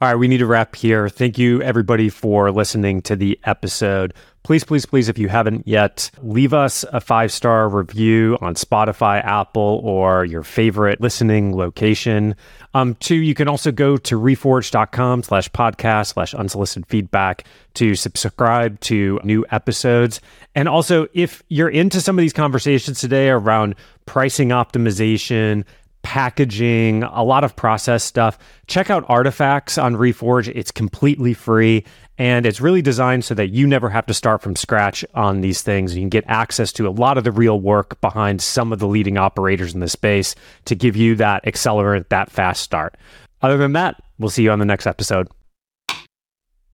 All right, we need to wrap here. Thank you, everybody, for listening to the episode. Please, please, please, if you haven't yet, leave us a five star review on Spotify, Apple, or your favorite listening location. Um, two, you can also go to reforge.com slash podcast slash unsolicited feedback to subscribe to new episodes. And also, if you're into some of these conversations today around pricing optimization, packaging, a lot of process stuff, check out Artifacts on Reforge. It's completely free and it's really designed so that you never have to start from scratch on these things. You can get access to a lot of the real work behind some of the leading operators in the space to give you that accelerant, that fast start. Other than that, we'll see you on the next episode.